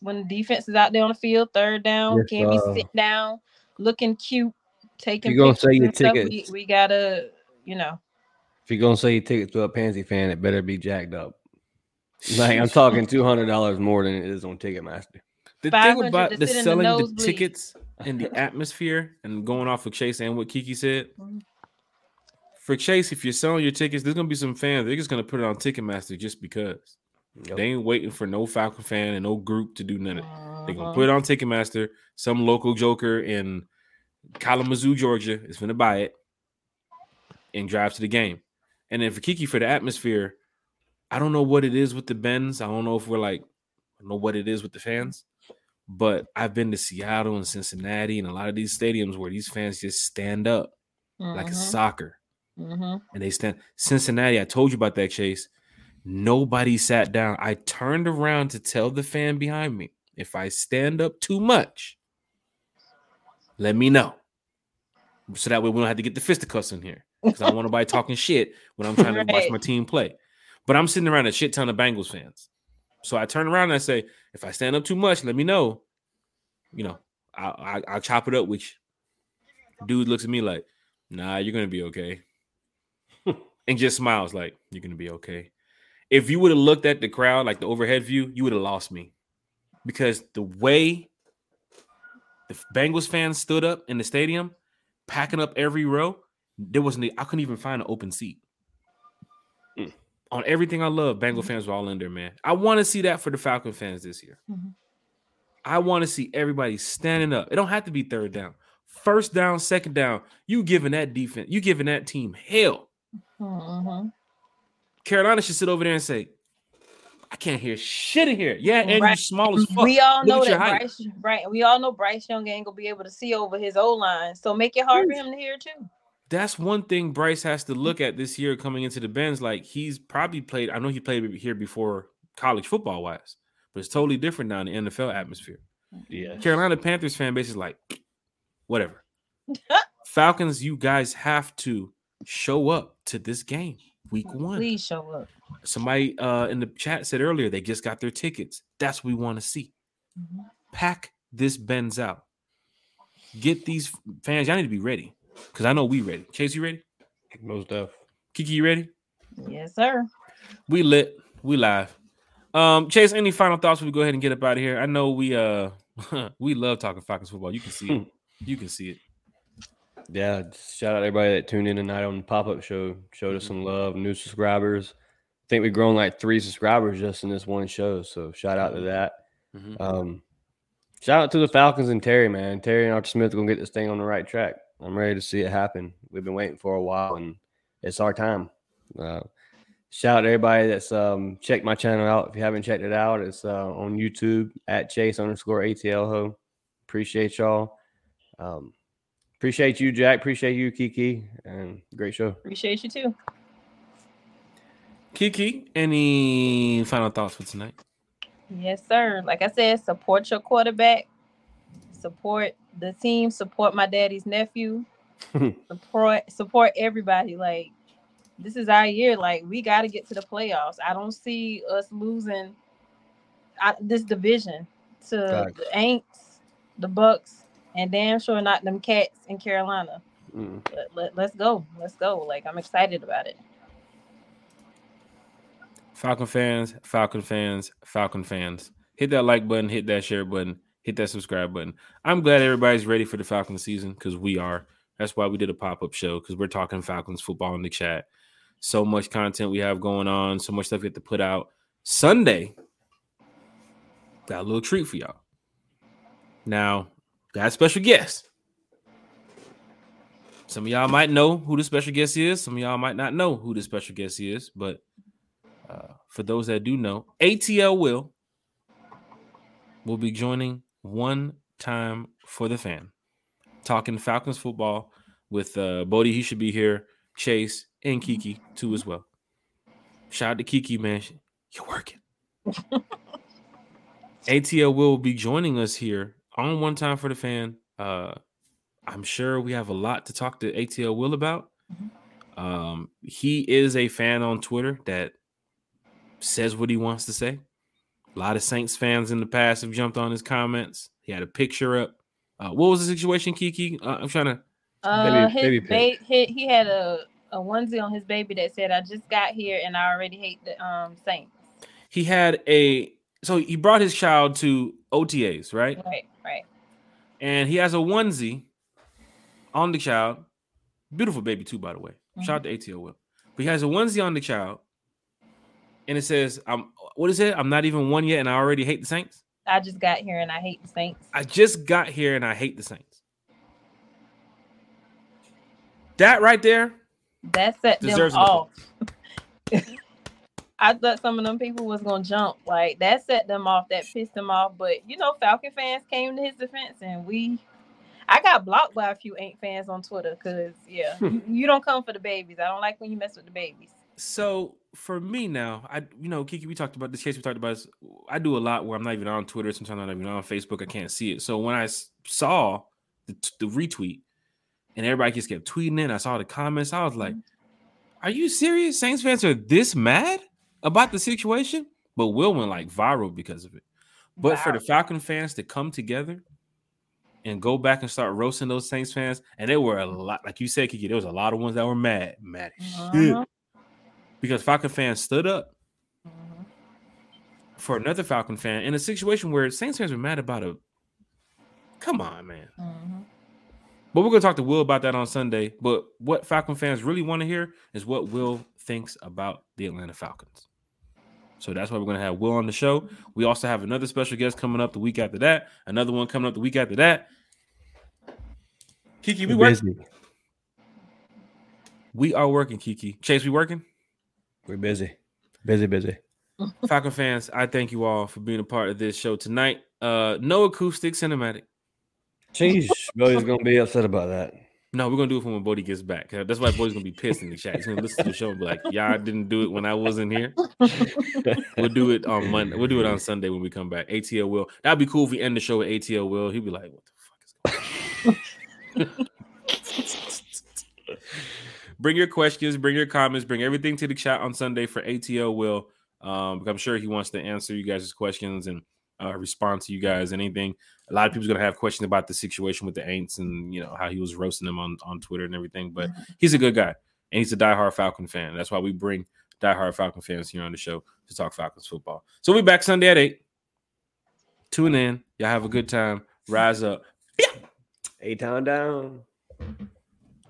when the defense is out there on the field, third down. Yes, Can't be uh, sitting down, looking cute, taking you gonna sell your stuff. We, tickets. we gotta, you know. If you're gonna say your ticket to a Pansy fan, it better be jacked up. Like I'm talking two hundred dollars more than it is on Ticketmaster. The thing about the sit in the selling the tickets and the atmosphere and going off of Chase and what Kiki said. Mhm. For Chase, if you're selling your tickets, there's gonna be some fans. They're just gonna put it on Ticketmaster just because. Yep. They ain't waiting for no Falcon fan and no group to do none of it. They're gonna put it on Ticketmaster. Some local joker in Kalamazoo, Georgia, is gonna buy it and drive to the game. And then for Kiki for the atmosphere, I don't know what it is with the Benz. I don't know if we're like, I don't know what it is with the fans. But I've been to Seattle and Cincinnati and a lot of these stadiums where these fans just stand up like Mhm. it's soccer Mhm. and they stand. Cincinnati, I told you about that chase. Nobody sat down. I turned around to tell the fan behind me if I stand up too much, let me know. So that way we don't have to get the fisticuffs in here. Because I don't want nobody talking shit when I'm trying to watch my team play. But I'm sitting around a shit ton of Bengals fans. So I turn around and I say, if I stand up too much, let me know. You know, I'll, I, I'll chop it up with you. Dude looks at me like, nah, you're going to be okay. and just smiles like, you're going to be okay. If you would have looked at the crowd, like the overhead view, you would have lost me. Because the way the Bengals fans stood up in the stadium, packing up every row, there wasn't, I couldn't even find an open seat. Mm. On everything I love, Bengal fans were all in there, man. I want to see that for the Falcon fans this year. Mhm. I want to see everybody standing up. It don't have to be third down. First down, second down, you giving that defense, you giving that team hell. Mhm. Carolina should sit over there and say, I can't hear shit in here. Yeah, and you small as fuck. We all know that. Bryce, right? We all know Bryce Young ain't gonna be able to see over his O line, so make it hard for him to hear too. That's one thing Bryce has to look at this year coming into the Benz. Like he's probably played, I know he played here before college football wise, but it's totally different now in the NFL atmosphere. Yeah. Carolina Panthers fan base is like, whatever. Falcons, you guys have to show up to this game week one. Please show up. Somebody uh, in the chat said earlier they just got their tickets. That's what we want to see. Mhm. Pack this Benz out. Get these fans. Y'all need to be ready because I know we ready. Chase, you ready? Most stuff. Kiki, you ready? Yes, sir. We lit. We live. Um, Chase, any final thoughts? We go ahead and get up out of here. I know we uh we love talking Falcons football. You can see it. You can see it. Yeah, shout out everybody that tuned in tonight on the pop up show. Showed us some love, new subscribers. I think we've grown like three subscribers just in this one show. So shout out to that. Mhm. Um, shout out to the Falcons and Terry, man. Terry and Arthur Smith are gonna get this thing on the right track. I'm ready to see it happen. We've been waiting for a while, and it's our time. Uh, shout out to everybody that's um, checked my channel out. If you haven't checked it out, it's uh, on YouTube at Chase underscore ATL Ho. Appreciate y'all. Um, appreciate you, Jack. Appreciate you, Kiki, and great show. Appreciate you too. Kiki, any final thoughts for tonight? Yes, sir. Like I said, support your quarterback, support the team, support my daddy's nephew, support support everybody. Like this is our year. Like we got to get to the playoffs. I don't see us losing I, this division to Facts. the Aints, the Bucks, and damn sure not them Cats in Carolina. Mm. Let, let, let's go. Let's go. Like I'm excited about it. Falcon fans, Falcon fans, Falcon fans. Hit that like button, hit that share button, hit that subscribe button. I'm glad everybody's ready for the Falcon season because we are. That's why we did a pop up show because we're talking Falcons football in the chat. So much content we have going on, so much stuff we have to put out. Sunday, got a little treat for y'all. Now, got a special guest. Some of y'all might know who the special guest is. Some of y'all might not know who the special guest is, but uh, for those that do know, ATL will will be joining one time for the fan, talking Falcons football with uh, Bodie. He should be here, Chase and Kiki too as well. Shout out to Kiki, man. You're working. ATL will be joining us here on one time for the fan. Uh, I'm sure we have a lot to talk to ATL Will about. Um, he is a fan on Twitter that says what he wants to say. A lot of Saints fans in the past have jumped on his comments. He had a picture up. Uh, what was the situation, Kiki? Uh, I'm trying to. Uh, Baby- his baby ba- he, he had a, a onesie on his baby that said, "I just got here and I already hate the um Saints." He had a. So he brought his child to OTAs, right? Right, right. And he has a onesie on the child. Beautiful baby too, by the way. Shout out to ATL Will. But he has a onesie on the child, and it says, "I'm." What is it? I'm not even one yet, and I already hate the Saints. I just got here and I hate the Saints. I just got here, and I hate the Saints. That right there That set them Deserves an off. I thought some of them people was gonna jump. Like that set them off. That pissed them off. But you know, Falcon fans came to his defense, and we. I got blocked by a few Ain't fans on Twitter because yeah, you, you don't come for the babies. I don't like when you mess with the babies. So for me now, I you know, Kiki, we talked about this case. We talked about. This, I do a lot where I'm not even on Twitter. Sometimes I'm not even on Facebook. I can't see it. So when I saw the, the retweet, and everybody just kept tweeting it, I saw the comments. I was like, "Are you serious? Saints fans are this mad about the situation?" But Will went like viral because of it. But for the Falcon fans to come together and go back and start roasting those Saints fans, and there were a lot, like you said, Kiki, there was a lot of ones that were mad, mad as shit Mhm, because Falcon fans stood up mhm. for another Falcon fan in a situation where Saints fans were mad about a. Come on, man. Mhm. But we're gonna talk to Will about that on Sunday. But what Falcon fans really want to hear is what Will thinks about the Atlanta Falcons. So that's why we're gonna have Will on the show. We also have another special guest coming up the week after that. Another one coming up the week after that. Kiki, we We're work. busy. We are working, Kiki. Chase, we working. We're busy. Busy, busy. Falcon fans, I thank you all for being a part of this show tonight. Uh, no acoustic cinematic. Jeez, Billy's gonna be upset about that. No, we're gonna do it when Bodie gets back. Uh, That's why Bodie's gonna be pissed in the chat. He's gonna listen to the show and be like, "Y'all didn't do it when I wasn't here." We'll do it on Monday. We'll do it on Sunday when we come back. ATL will. That'd be cool if we end the show with ATL will. He'd be like, "What the fuck is going on?" bring your questions, bring your comments, bring everything to the chat on Sunday for ATL will. Um, I'm sure he wants to answer you guys' questions and uh, respond to you guys. Anything. A lot of people's gonna have questions about the situation with the Aints and you know how he was roasting them on on Twitter and everything. But he's a good guy and he's a diehard Falcon fan. That's why we bring diehard Falcon fans here on the show to talk Falcons football. So we back Sunday at eight. Tune in. Y'all have a good time. Rise up. A town down.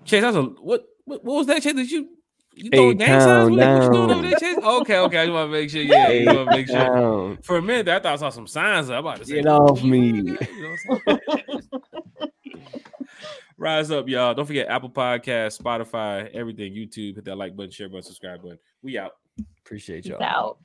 Chase, that's a what? What, what was that? Chase, did you you throwing gang signs? A-town What, what you doing over down. there, Chase? Okay, okay. I just want to make sure. Yeah, I just want to make sure. Down. For a minute, I thought I saw some signs. I'm about to say, Get off me. You know what I'm saying? Rise up, y'all. Don't forget Apple Podcast, Spotify, everything, YouTube. Hit that like button, share button, subscribe button. We out. Appreciate y'all. out.